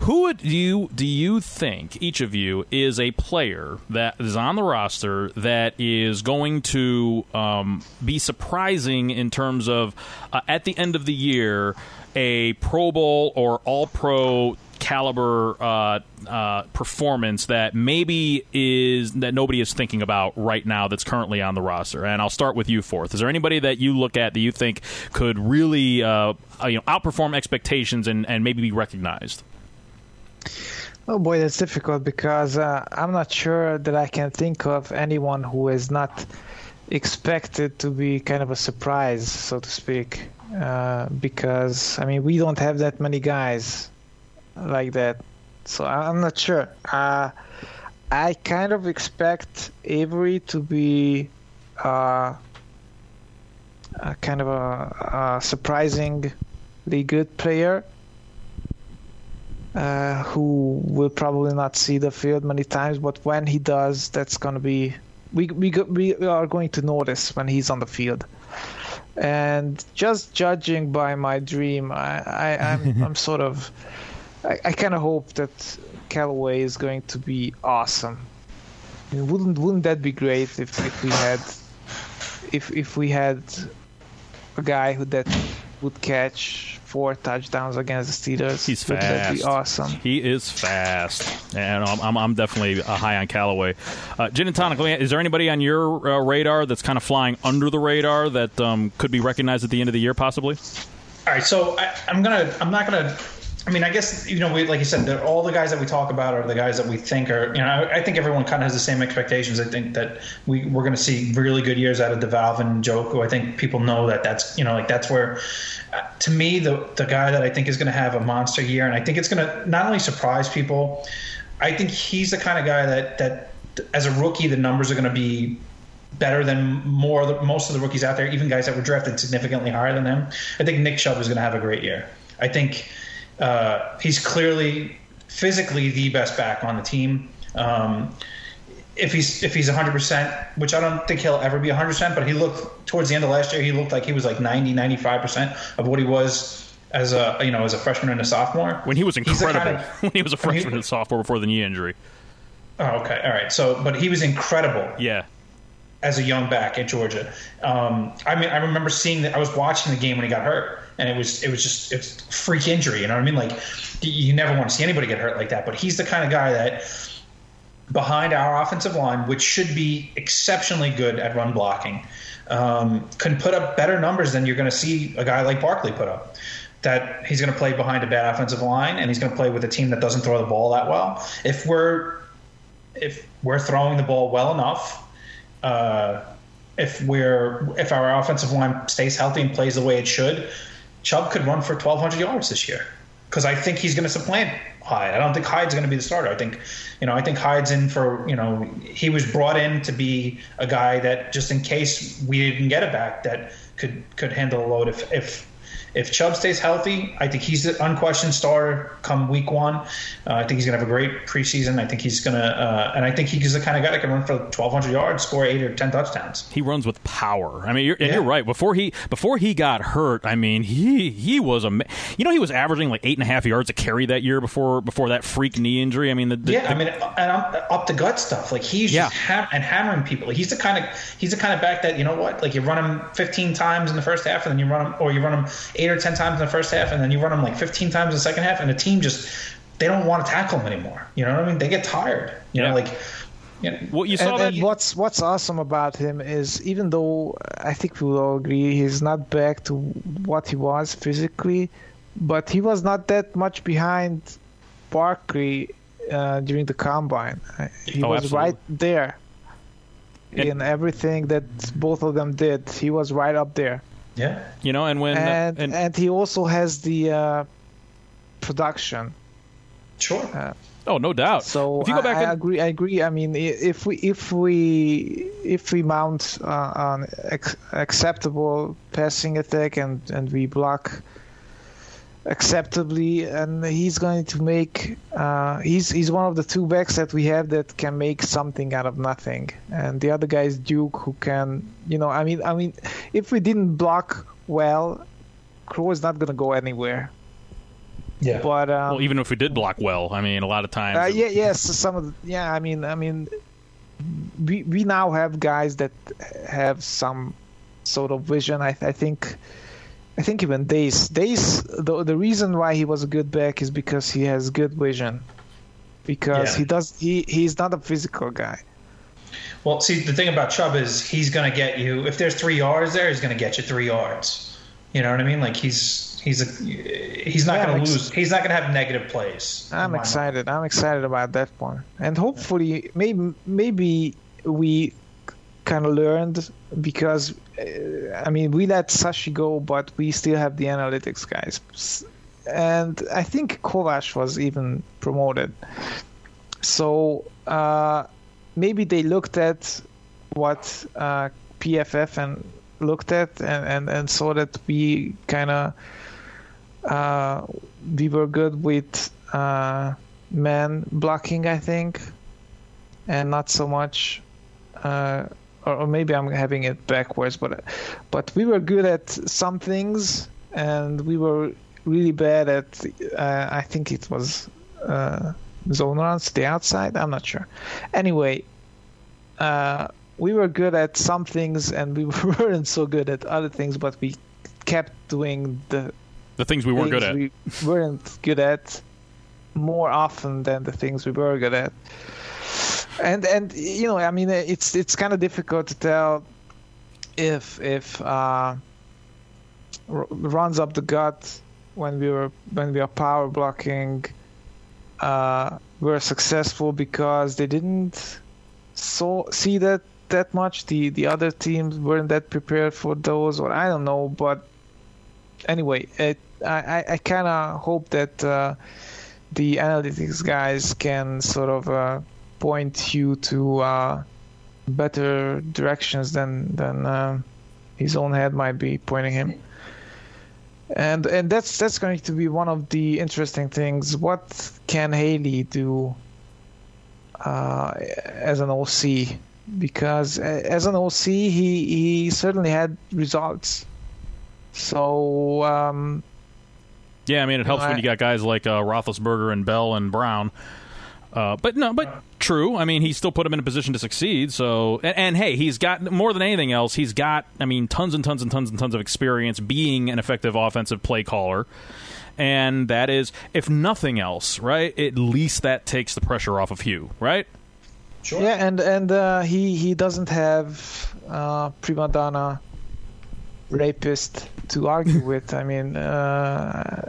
Who would you do you think each of you is a player that is on the roster that is going to um, be surprising in terms of uh, at the end of the year a Pro Bowl or All Pro caliber uh, uh, performance that maybe is that nobody is thinking about right now that's currently on the roster. And I'll start with you, Fourth. Is there anybody that you look at that you think could really uh, you know outperform expectations and, and maybe be recognized? Oh boy, that's difficult because uh, I'm not sure that I can think of anyone who is not expected to be kind of a surprise, so to speak. Uh, because I mean, we don't have that many guys like that. So I'm not sure. Uh, I kind of expect Avery to be uh, a kind of a, a surprisingly good player uh, who will probably not see the field many times, but when he does, that's going to be we we we are going to notice when he's on the field. And just judging by my dream, I, I I'm [LAUGHS] I'm sort of I, I kind of hope that Callaway is going to be awesome. I mean, wouldn't wouldn't that be great if, if we had if if we had a guy who that would catch four touchdowns against the Steelers? He's Wouldn't that be awesome? He is fast, and I'm, I'm, I'm definitely uh, high on Callaway. Uh, Gin and tonic. Is there anybody on your uh, radar that's kind of flying under the radar that um, could be recognized at the end of the year, possibly? All right, so I, I'm gonna. I'm not gonna. I mean, I guess you know, we, like you said, all the guys that we talk about are the guys that we think are. You know, I, I think everyone kind of has the same expectations. I think that we we're going to see really good years out of DeValve and Njoku. I think people know that that's you know like that's where. Uh, to me, the the guy that I think is going to have a monster year, and I think it's going to not only surprise people. I think he's the kind of guy that that as a rookie, the numbers are going to be better than more most of the rookies out there, even guys that were drafted significantly higher than him. I think Nick Chubb is going to have a great year. I think uh, he's clearly physically the best back on the team. Um, if he's if he's 100%, which I don't think he'll ever be 100%, but he looked towards the end of last year, he looked like he was like 90, 95% of what he was as a you know as a freshman and a sophomore. When he was incredible, kind [LAUGHS] of- when he was a freshman and sophomore before the knee injury. Oh, okay, all right. So, but he was incredible. Yeah, as a young back at Georgia. Um, I mean, I remember seeing that. I was watching the game when he got hurt, and it was it was just it's freak injury. You know what I mean? Like you- never want to see anybody get hurt like that. But he's the kind of guy that behind our offensive line, which should be exceptionally good at run blocking, um, can put up better numbers than you're going to see a guy like Barkley put up. That he's going to play behind a bad offensive line, and he's going to play with a team that doesn't throw the ball that well. If we're if we're throwing the ball well enough, uh, if we're if our offensive line stays healthy and plays the way it should, Chubb could run for 1,200 yards this year because I think he's going to supplant Hyde. I don't think Hyde's going to be the starter. I think, you know, I think Hyde's in for, you know, he was brought in to be a guy that just in case we didn't get it back, that could could handle a load if if if Chubb stays healthy, I think he's an unquestioned starter come week one. Uh, I think he's going to have a great preseason. I think he's going to, uh, and I think he's the kind of guy that can run for 1,200 yards, score eight or 10 touchdowns. He runs with power. I mean, you're, and yeah. you're right. Before he before he got hurt, I mean, he he was a, you know, he was averaging like eight and a half yards a carry that year before before that freak knee injury. I mean, the, the yeah, the, I mean, and up the gut stuff. Like he's yeah. just ham- and hammering people. He's the kind of he's the kind of back that you know what, like you run him 15 times in the first half, and then you run him, or you run him eight or 10 times in the first half, and then you run them like 15 times in the second half, and the team just they don't want to tackle them anymore. You know what I mean? They get tired. You yeah. know, like. You know, well, you saw and, that. And what's what's awesome about him is even though I think we will all agree he's not back to what he was physically, but he was not that much behind Barkley uh, during the combine. He oh, was absolutely. right there in everything that both of them did. He was right up there. Yeah. You know, and when and and, and he also has the uh, production. Sure. Uh, oh, no doubt. So if you go back I, and... I agree. I agree. I mean, if we if we if we mount uh, an ex- acceptable passing attack and and we block acceptably, and he's going to make. Uh, he's he's one of the two backs that we have that can make something out of nothing, and the other guy is Duke, who can. You know, I mean, I mean, if we didn't block well, Crow is not going to go anywhere. Yeah. But um, well, even if we did block well, I mean, a lot of times. Uh, yeah. Yes. some of. The, yeah. I mean. I mean. We we now have guys that have some sort of vision. I I think I think even Dace. Dace, the the reason why he was a good back is because he has good vision. Because yeah. he does, he he's not a physical guy. Well, see, the thing about Chubb is he's going to get you. If there's three yards there, he's going to get you three yards. You know what I mean? Like he's he's a he's not yeah, going to lose. He's not going to have negative plays. I'm excited. Mind. I'm excited about that one, and hopefully, maybe maybe we kind of learned because I mean we let Sashi go, but we still have the analytics guys, and I think Kovash was even promoted. So uh, maybe they looked at what uh, PFF and looked at and, and, and saw that we kind of uh, we were good with uh, man blocking, I think, and not so much uh, or, maybe I'm having it backwards, but but we were good at some things, and we were really bad at. Uh, I think it was uh, zone runs, the outside. I'm not sure. Anyway, uh, we were good at some things, and we [LAUGHS] weren't so good at other things. But we kept doing the the things we weren't good at. We weren't good at more often than the things we were good at and and you know, I mean, it's it's kind of difficult to tell if if uh, runs up the gut when we were when we are power blocking uh, were successful because they didn't so see that that much. The the other teams weren't that prepared for those, or I don't know. But anyway, it, I I kind of hope that uh, the analytics guys can sort of uh, point you to uh, better directions than than uh, his own head might be pointing him. And and that's that's going to be one of the interesting things. What can Haley do uh, as an OC? Because as an OC, he he certainly had results. So. Um, yeah, I mean, it helps when you got guys like uh, Roethlisberger and Bell and Brown uh, but no, but true. I mean, he still put him in a position to succeed. So, and, and, hey, he's got more than anything else. He's got, I mean, tons and tons and tons and tons of experience being an effective offensive play caller. And that is, if nothing else, right? At least that takes the pressure off of Hue, right? Sure. Yeah, and and uh, he he doesn't have uh, prima donna rapist to argue [LAUGHS] with. I mean, uh,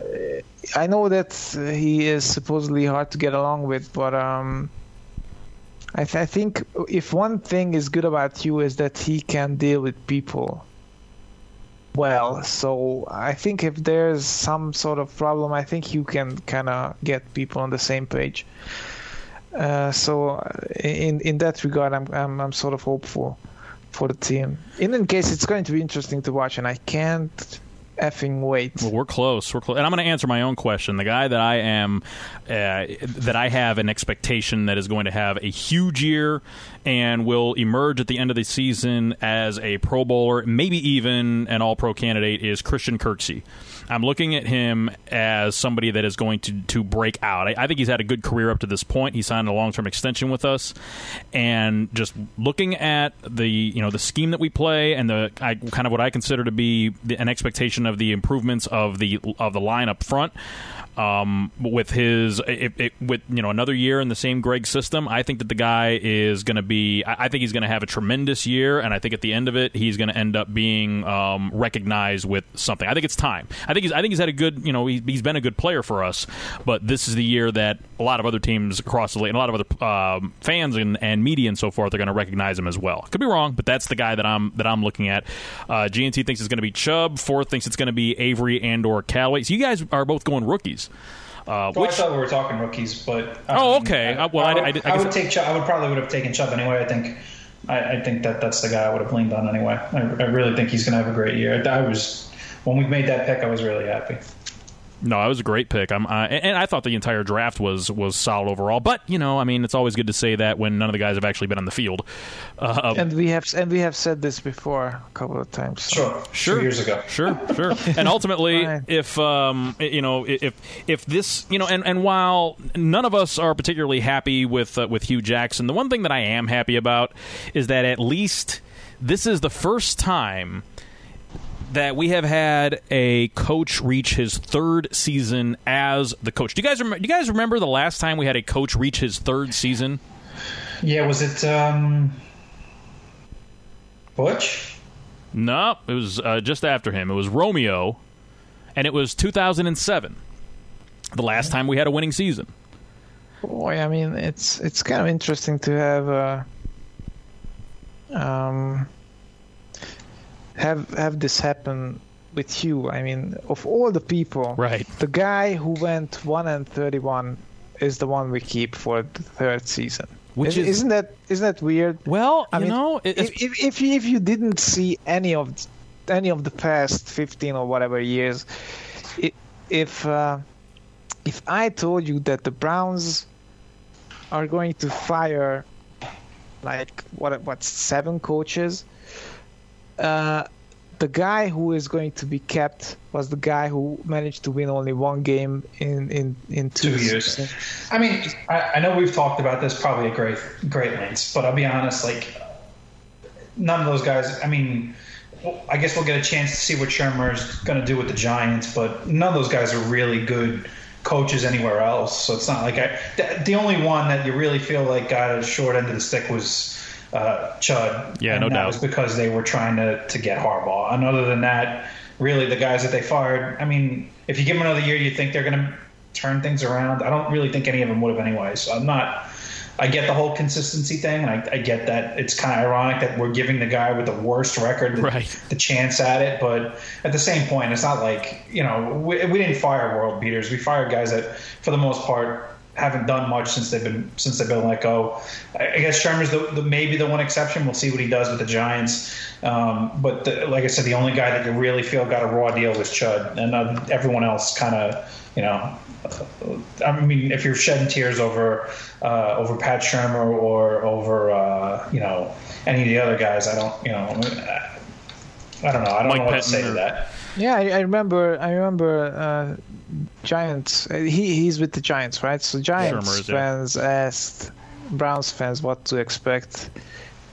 I know that he is supposedly hard to get along with, but um, I, th- I, think if one thing is good about you is that he can deal with people well. So I think if there's some sort of problem, I think you can kind of get people on the same page. Uh, so in in that regard, I'm, I'm I'm sort of hopeful for the team. In any case, it's going to be interesting to watch, and I can't effing wait. Well, we're close. We're close, and I'm going to answer my own question. The guy that I am, uh, that I have an expectation that is going to have a huge year and will emerge at the end of the season as a Pro Bowler, maybe even an All Pro candidate, is Christian Kirksey. I'm looking at him as somebody that is going to to break out. I, I think he's had a good career up to this point. He signed a long term extension with us, and just looking at the you know the scheme that we play and the I, kind of what I consider to be the, an expectation of the improvements of the of the line up front. Um, with his it, it, with you know another year in the same Gregg system, I think that the guy is going to be. I, I think he's going to have a tremendous year, and I think at the end of it, he's going to end up being um, recognized with something. I think it's time. I think he's. I think he's had a good. You know, he, he's been a good player for us, but this is the year that a lot of other teams across the league and a lot of other um, fans and, and media and so forth are going to recognize him as well. Could be wrong, but that's the guy that I'm that I'm looking at. Uh, GNT thinks it's going to be Chubb. Ford thinks it's going to be Avery and or Callaway. So you guys are both going rookies. Uh, well, which, I thought we were talking rookies, but oh, okay. I, well, I, I, would, I would take. Chubb, I would probably would have taken Chubb anyway. I think. I, think that that's the guy I would have leaned on anyway. I, really think he's going to have a great year. I was when we made that pick, I was really happy. No, it was a great pick. I'm, uh, and I thought the entire draft was was solid overall. But you know, I mean, it's always good to say that when none of the guys have actually been on the field. Uh, and we have and we have said this before a couple of times. So. Sure, sure, years ago. Sure, sure. [LAUGHS] and ultimately, if um, you know, if if this, you know, and and while none of us are particularly happy with uh, with Hue Jackson, the one thing that I am happy about is that at least this is the first time that we have had a coach reach his third season as the coach. Do you guys remember? Do you guys remember the last time we had a coach reach his third season? Yeah, was it um, Butch? No, it was uh, just after him. It was Romeo, and it was 2007, the last time we had a winning season. Boy, I mean, it's it's kind of interesting to have. Uh, um, have have this happen with you. I mean, of all the people, right? The guy who went one and thirty-one is the one we keep for the third season. Which is, isn't that isn't that weird? Well, I you mean, know, if, if if you, if you didn't see any of any of the past fifteen or whatever years, if uh, if I told you that the Browns are going to fire like what what seven coaches uh, the guy who is going to be kept was the guy who managed to win only one game in in in two, two years. I mean, I, I, know we've talked about this probably at great great lengths, but I'll be honest, like none of those guys. I mean. I guess we'll get a chance to see what Shurmur's going to do with the Giants, but none of those guys are really good coaches anywhere else. So it's not like I. The, the only one that you really feel like got a short end of the stick was uh, Chud. Yeah, no that doubt. was because they were trying to, to get Harbaugh. And other than that, really the guys that they fired, I mean, if you give them another year, you think they're going to turn things around. I don't really think any of them would have anyway. So I'm not. I get the whole consistency thing, and I, I get that it's kind of ironic that we're giving the guy with the worst record the, right. the, chance at it. But at the same point, it's not like you know we, we didn't fire world beaters. We fired guys that, for the most part, haven't done much since they've been since they've been let go. I guess Shurmur's the, the maybe the one exception. We'll see what he does with the Giants. Um, but the, like I said, the only guy that you really feel got a raw deal was Chud, and uh, everyone else kind of you know. I mean, if you're shedding tears over uh, over Pat Shurmur or over uh, you know any of the other guys, I don't you know I don't know. I don't Mike know what Pettine to say or... to that. Yeah, I, I remember. I remember uh, Giants. Uh, he he's with the Giants, right? So Giants fans asked Browns fans what to expect,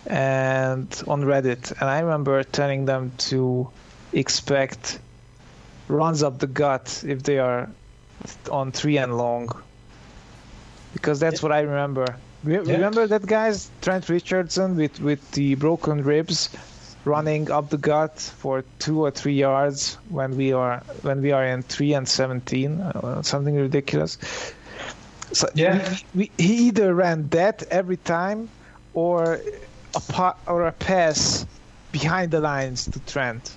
and on Reddit, and I remember telling them to expect runs up the gut if they are on three and long, because that's what I remember. Remember that guys, Trent Richardson with with the broken ribs running up the gut for two or three yards when we are when we are in three and seventeen, uh, something ridiculous. So yeah, we, we, he either ran that every time, or a pa- or a pass behind the lines to Trent.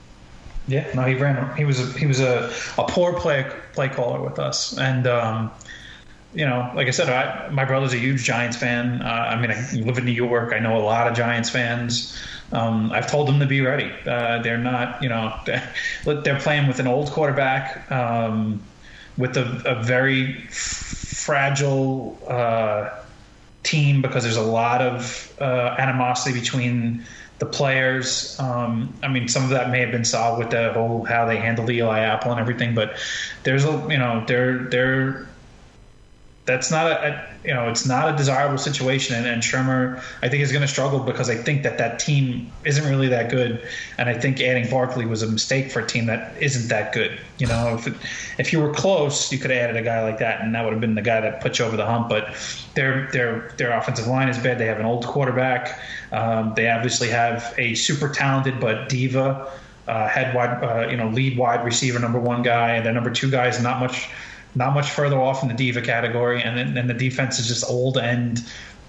Yeah, no, he ran. He was a, he was a, a poor play play caller with us, and um, you know, like I said, I, my brother's a huge Giants fan. Uh, I mean, I live in New York. I know a lot of Giants fans. Um, I've told them to be ready. Uh, they're not, you know, [LAUGHS] they're playing with an old quarterback, um, with a, a very fragile uh, team because there's a lot of uh, animosity between the players. Um, I mean, some of that may have been solved with the whole how they handled Eli Apple and everything, but there's a you know they're they're that's not a, a, you know it's not a desirable situation. And, and Shurmur I think is going to struggle because I think that that team isn't really that good. And I think adding Barkley was a mistake for a team that isn't that good. You know if it, if you were close you could have added a guy like that and that would have been the guy that put you over the hump. But their their their offensive line is bad. They have an old quarterback. Um, they obviously have a super talented but diva uh, head wide uh, you know lead wide receiver number one guy and their number two guy is not much not much further off in the diva category, and and the defense is just old and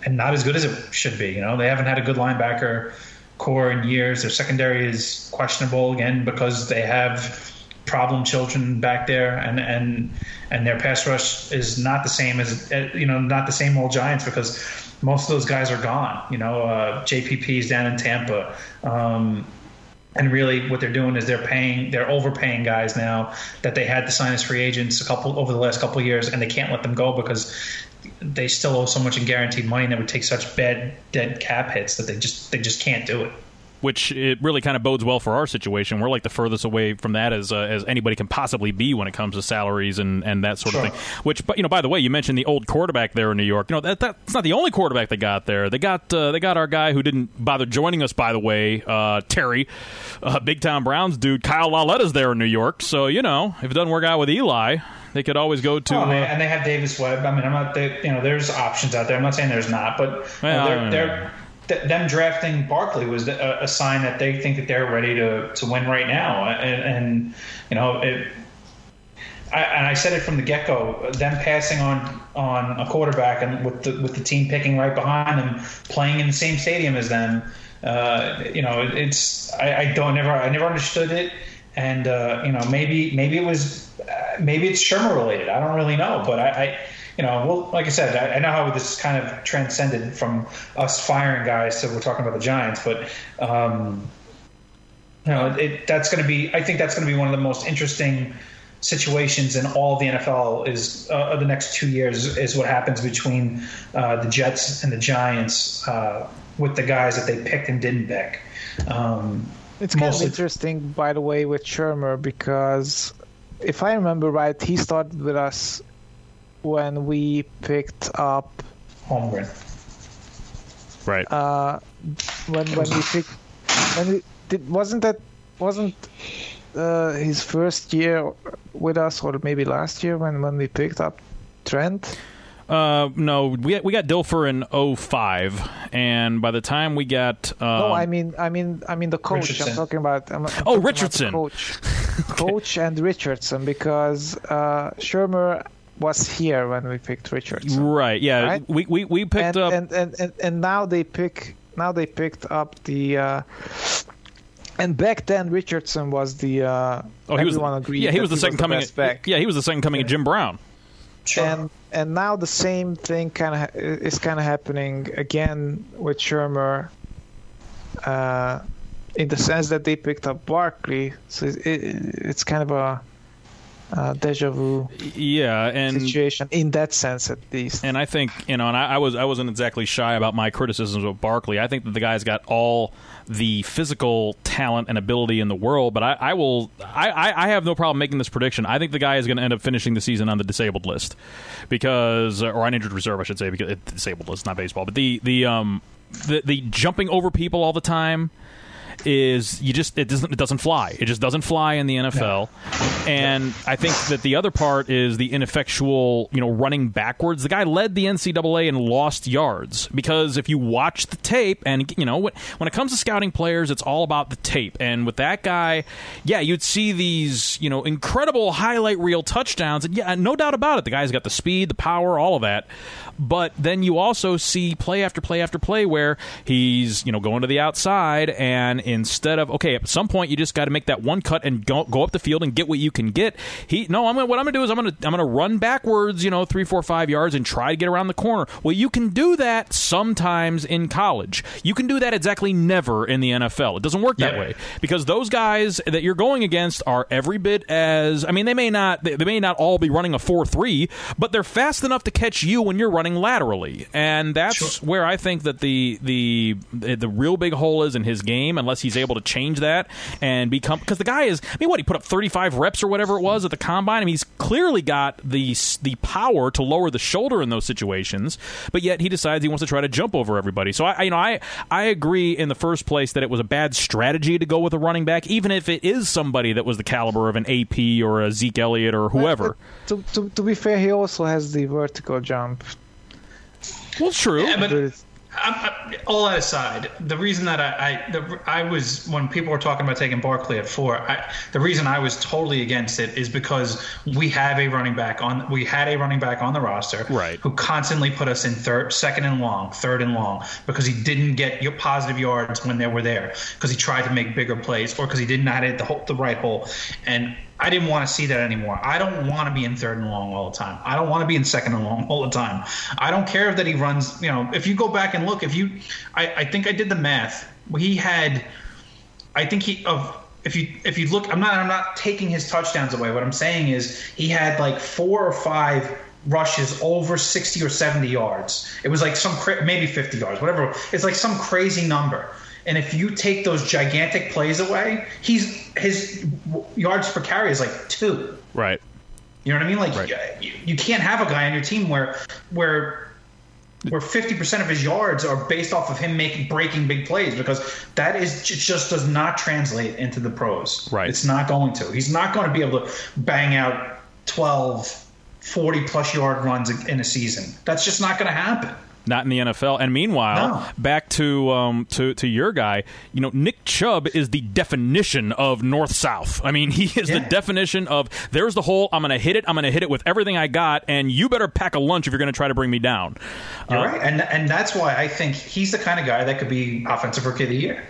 and not as good as it should be. You know, they haven't had a good linebacker corps in years. Their secondary is questionable again because they have problem children back there, and and and their pass rush is not the same as you know not the same old Giants because most of those guys are gone. You know, uh, JPP's down in Tampa. Um, and really what they're doing is they're paying they're overpaying guys now that they had to sign as free agents a couple over the last couple years and they can't let them go because they still owe so much in guaranteed money and they would take such bad dead cap hits that they just they just can't do it which it really kind of bodes well for our situation. We're like the furthest away from that as uh, as anybody can possibly be when it comes to salaries and, and that sort sure. of thing. Which, but you know, by the way, you mentioned the old quarterback there in New York. You know, that that's not the only quarterback they got there. They got uh, they got our guy who didn't bother joining us, by the way, uh, Terry, uh, Big Town Browns dude. Kyle Lauletta's there in New York. So you know, if it doesn't work out with Eli, they could always go to. Oh, uh, and they have Davis Webb. I mean, I'm not. They, you know, there's options out there. I'm not saying there's not, but well, they're, they're th- them drafting Barkley was a, a, sign that they think that they're ready to, to win right now. And, and you know, it, I, and I said it from the get go. Them passing on on a quarterback and with the with the team picking right behind them, playing in the same stadium as them. Uh, you know, it's I, I, don't never I never understood it, and uh, you know maybe maybe it was uh, maybe it's Shurmur related. I don't really know, but I, I you know, well, like I said, I, I, know how this kind of transcended from us firing guys to we're talking about the Giants, but um, you know, it, that's going to be. I think that's going to be one of the most interesting situations in all of the NFL is uh, the next two years is what happens between uh, the Jets and the Giants uh, with the guys that they picked and didn't pick. Um, it's kind of interesting, by the way, with Shurmur because if I remember right, he started with us when we picked up Holmgren. Right. Uh, when when we picked when we did wasn't that wasn't uh, his first year with us or maybe last year when when we picked up Trent. Uh, no, we we got Dilfer in 05, and by the time we got um, no, I mean I mean I mean the coach. Richardson. I'm talking about. I'm, I'm oh, talking Richardson, about coach, [LAUGHS] okay. coach and Richardson because uh, Shurmur was here when we picked Richardson. Right. Yeah. Right? We, we we picked and, up and, and, and and now they pick now they picked up the. Uh, and back then, Richardson was the. Uh, oh, he was. Agreed yeah, he was the second coming. Back. Yeah, he was the second coming yeah. of Jim Brown. Sure. And and now the same thing kind of is kind of happening again with Shurmur. Uh, in the sense that they picked up Barkley, so it, it, it's kind of a uh, deja vu yeah and situation in that sense at least. And i think you know and I, I, was i wasn't exactly shy about my criticisms of barkley. I think that the guy's got all the physical talent and ability in the world but i, I will I, I have no problem making this prediction. I think the guy is going to end up finishing the season on the disabled list because or on injured reserve i should say because it's disabled list not baseball but the the um the, the jumping over people all the time is you just it doesn't it doesn't fly. It just doesn't fly in the NFL. And I think that the other part is the ineffectual, you know, running backwards. The guy led the NCAA and lost yards because if you watch the tape, and you know, when it comes to scouting players, it's all about the tape. And with that guy, yeah, you'd see these, you know, incredible highlight reel touchdowns, and yeah, no doubt about it, the guy's got the speed, the power, all of that. But then you also see play after play after play where he's, you know, going to the outside and instead of okay, at some point you just got to make that one cut and go, go up the field and get what you can get. He no, I'm gonna, what I'm gonna do is I'm gonna I'm gonna run backwards, you know, three, four, five yards and try to get around the corner. Well, you can do that sometimes in college. You can do that exactly never in the NFL. It doesn't work that Yep. way because those guys that you're going against are every bit as I mean they may not they, they may not all be running a 4-3 but they're fast enough to catch you when you're running laterally and that's Sure. where I think that the the the real big hole is in his game unless he's able to change that and become because the guy is I mean what he put up 35 reps or whatever it was at the combine? I mean he's clearly got the the power to lower the shoulder in those situations but yet he decides he wants to try to jump over everybody. So I I- you know I I agree in the first place that it was a bad strategy to go with a running back even if it is somebody that was the caliber of an AP or a Zeke Elliott or whoever. To, to, to be fair, he also has the vertical jump. well true. Yeah, but I'm, I, all that aside, the reason that I I, the, I was when people were talking about taking Barkley at four, I, the reason I was totally against it is because we have a running back on we had a running back on the roster Right. who constantly put us in third, second and long, third and long because he didn't get your positive yards when they were there because he tried to make bigger plays or because he did not hit the hole, the right hole, and I didn't want to see that anymore. I don't want to be in third and long all the time. I don't want to be in second and long [LAUGHS] all the time. I don't care that he runs. You know, if you go back and look, if you, I, I think I did the math. He had, I think he of if you if you look, I'm not I'm not taking his touchdowns away. What I'm saying is he had like four or five rushes over 60 or 70 yards. It was like some maybe 50 yards, whatever. It's like some crazy number. And if you take those gigantic plays away, he's his yards per carry is like two. right You know what I mean? Like Right. you, you can't have a guy on your team where where where 50% of his yards are based off of him making breaking big plays because that is it just does not translate into the pros. Right. It's not going to. He's not going to be able to bang out 12 40 plus yard runs in a season. That's just not going to happen. Not in the NFL. And meanwhile, No. back to um, to to your guy, you know, Nick Chubb is the definition of north south. I mean, [LAUGHS] he is the definition of there's the hole. I'm going to hit it. I'm going to hit it with everything I got, and you better pack a lunch if you're going to try to bring me down. You're Uh, right, and and that's why I think he's the kind of guy that could be offensive rookie of the year,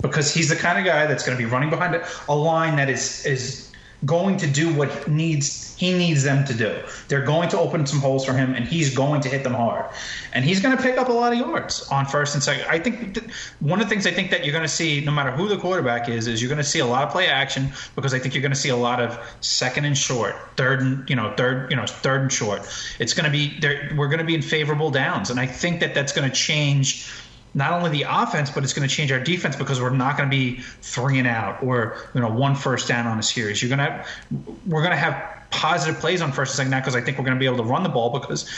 because he's the kind of guy that's going to be running behind a, a line that is is going to do what needs he needs them to do. They're going to open some holes for him, and he's going to hit them hard, and he's going to pick up a lot of yards on first and second. I think th- one of the things I think that you're going to see, no matter who the quarterback is, is you're going to see a lot of play action because I think you're going to see a lot of second and short, third and you know third you know third and short. It's going to be. We're going to be in favorable downs, and I think that that's going to change not only the offense, but it's going to change our defense because we're not going to be three and out or you know one first down on a series. You're going to we're going to have positive plays on first and second down because I think we're going to be able to run the ball because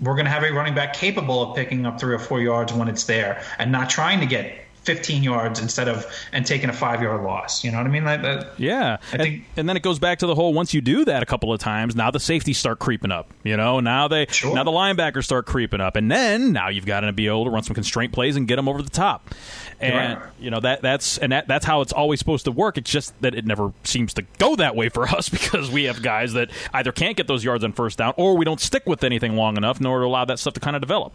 we're going to have a running back capable of picking up three or four yards when it's there and not trying to get 15 yards instead of and taking a five yard loss. You know what I mean? Like that, Yeah, I and, think- and then it goes back to the whole. Once you do that a couple of times, now the safeties start creeping up. You know, now they Sure. now the linebackers start creeping up, and then now you've got to be able to run some constraint plays and get them over the top. And Right. you know that that's and that, that's how it's always supposed to work. It's just that it never seems to go that way for [LAUGHS] us because we have guys that either can't get those yards on first down, or we don't stick with anything long enough in order to allow that stuff to kind of develop.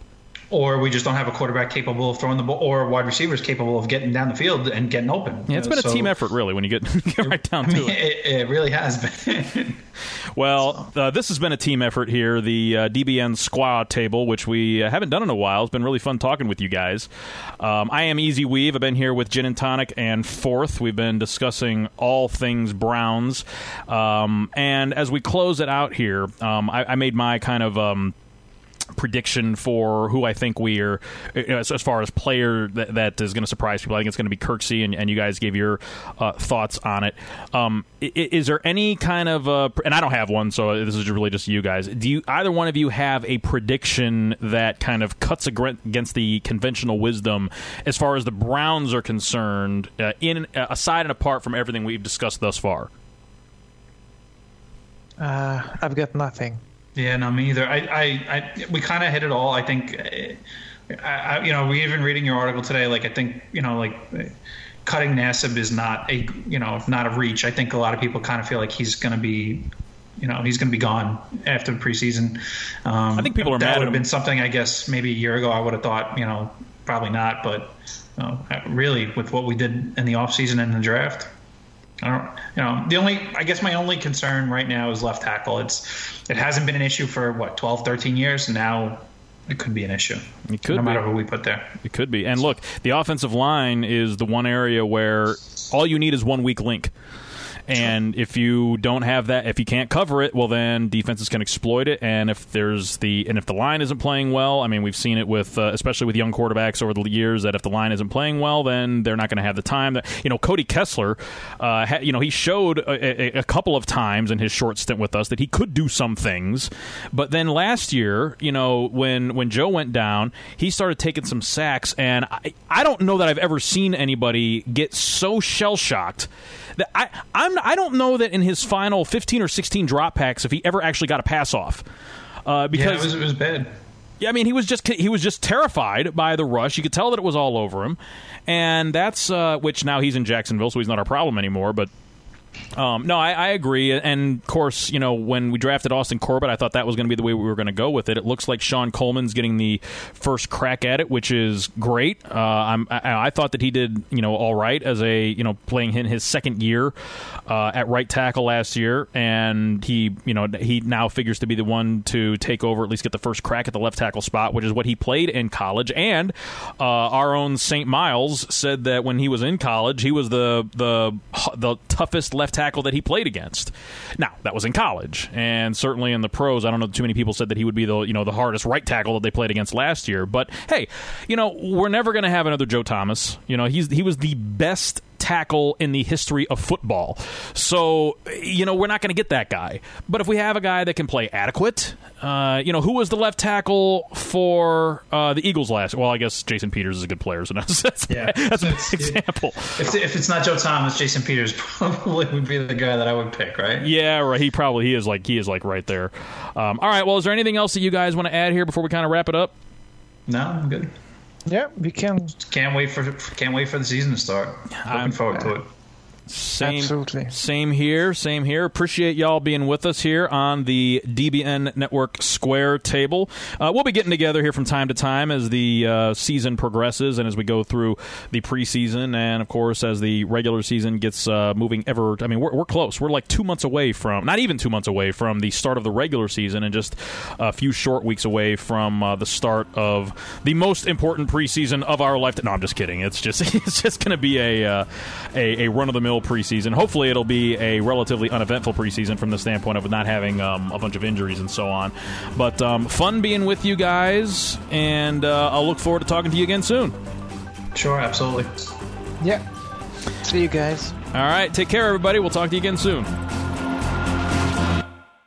Or we just don't have a quarterback capable of throwing the ball, or wide receivers capable of getting down the field and getting open. Yeah, it's been a team effort, really, when you get, [LAUGHS] get right down I to it. it, it really has been. [LAUGHS] Well, uh, this has been a team effort here. The uh, DBN square table, which we uh, haven't done in a while, it's been really fun talking with you guys. Um, I am Easy Weave. I've been here with Gin and Tonic and Fourth. We've been discussing all things Browns. Um, and as we close it out here, um, I, I made my kind of. Prediction for who I think we are you know, as, as far as player that, that is going to surprise people. I think it's going to be Kirksey, and, and you guys gave your uh, thoughts on it. Um, i- i- is there any kind of uh, and I don't have one, so this is really just you guys. Do you either one of you have a prediction that kind of cuts against the conventional wisdom as far as the Browns are concerned, uh, in uh, aside and apart from everything we've discussed thus far? Uh, I've got nothing. Yeah, no, me either. I, I, I we kind of hit it all. I think, uh, I, I, you know, we even reading your article today. Like, I think, you know, like uh, cutting Nassib is not a, you know, not a reach. I think a lot of people kind of feel like he's going to be, you know, he's going to be gone after the preseason. Um, I think people are that would have been something. I guess maybe a year ago I would have thought, you know, probably not. But you know, really, with what we did in the offseason and the draft, I don't, you know, the only, I guess my only concern right now is left tackle. It's, it hasn't been an issue for what, 12, 13 years. Now it could be an issue. It could no be. matter who we put there. It could be. And look, the offensive line is the one area where all you need is one weak link. And if you don't have that, if you can't cover it, well, then defenses can exploit it. And if there's the and if the line isn't playing well, I mean, we've seen it with uh, especially with young quarterbacks over the years that if the line isn't playing well, then they're not going to have the time. That you know, Cody Kessler, uh, ha, you know, he showed a, a, a couple of times in his short stint with us that he could do some things. But then last year, you know, when when Joe went down, he started taking some sacks, and I, I don't know that I've ever seen anybody get so shell shocked that I I'm I don't know that in his final 15 or 16 drop backs if he ever actually got a pass off. Uh, because yeah, it was, it was bad. Yeah, I mean he was just he was just terrified by the rush. You could tell that it was all over him, and that's uh, which now he's in Jacksonville, so he's not our problem anymore. But um, no, I, I, agree. And of course, you know, when we drafted Austin Corbett, I thought that was going to be the way we were going to go with it. It looks like Shon Coleman's getting the first crack at it, which is great. Uh, I, I, thought that he did, you know, all right as a, you know, playing in his second year uh, at right tackle last year, and he, you know, he now figures to be the one to take over, at least get the first crack at the left tackle spot, which is what he played in college. And uh, our own St. Myles said that when he was in college, he was the the the toughest left tackle that he played against. Now that was in college, and certainly in the pros, I don't know too many people said that he would be the you know the hardest right tackle that they played against last year. But hey, you know we're never going to have another Joe Thomas. You know he's he was the best tackle in the history of football. So, you know, we're not going to get that guy. But if we have a guy that can play adequate, uh, you know, who was the left tackle for uh, the Eagles last? Well, I guess Jason Peters is a good player, so [LAUGHS] that's, that's, yeah, that's a big example. If, if it's not Joe Thomas, Jason Peters [LAUGHS] probably would be the guy that I would pick, right? Yeah, right. He probably he is like he is like right there. Um, all right. Well, is there anything else that you guys want to add here before we kind of wrap it up? No, I'm good. Yeah, we can. Can't wait for can't wait for the season to start. Looking I'm, forward to it. Same, Absolutely. Same here. Same here. Appreciate y'all being with us here on the DBN Network Square table. Uh, we'll be getting together here from time to time as the uh, season progresses and as we go through the preseason, and of course as the regular season gets uh, moving. Ever, I mean, we're, we're close. We're like two months away from, not even two months away from the start of the regular season, and just a few short weeks away from uh, the start of the most important preseason of our life. No, I'm just kidding. It's just [LAUGHS] it's just going to be a, uh, a a run of the mill preseason. Hopefully, it'll be a relatively uneventful preseason from the standpoint of not having um, a bunch of injuries and so on. But um, fun being with you guys, and uh, I'll look forward to talking to you again soon. Sure, absolutely. Yeah. See you guys. All right, take care, everybody. We'll talk to you again soon.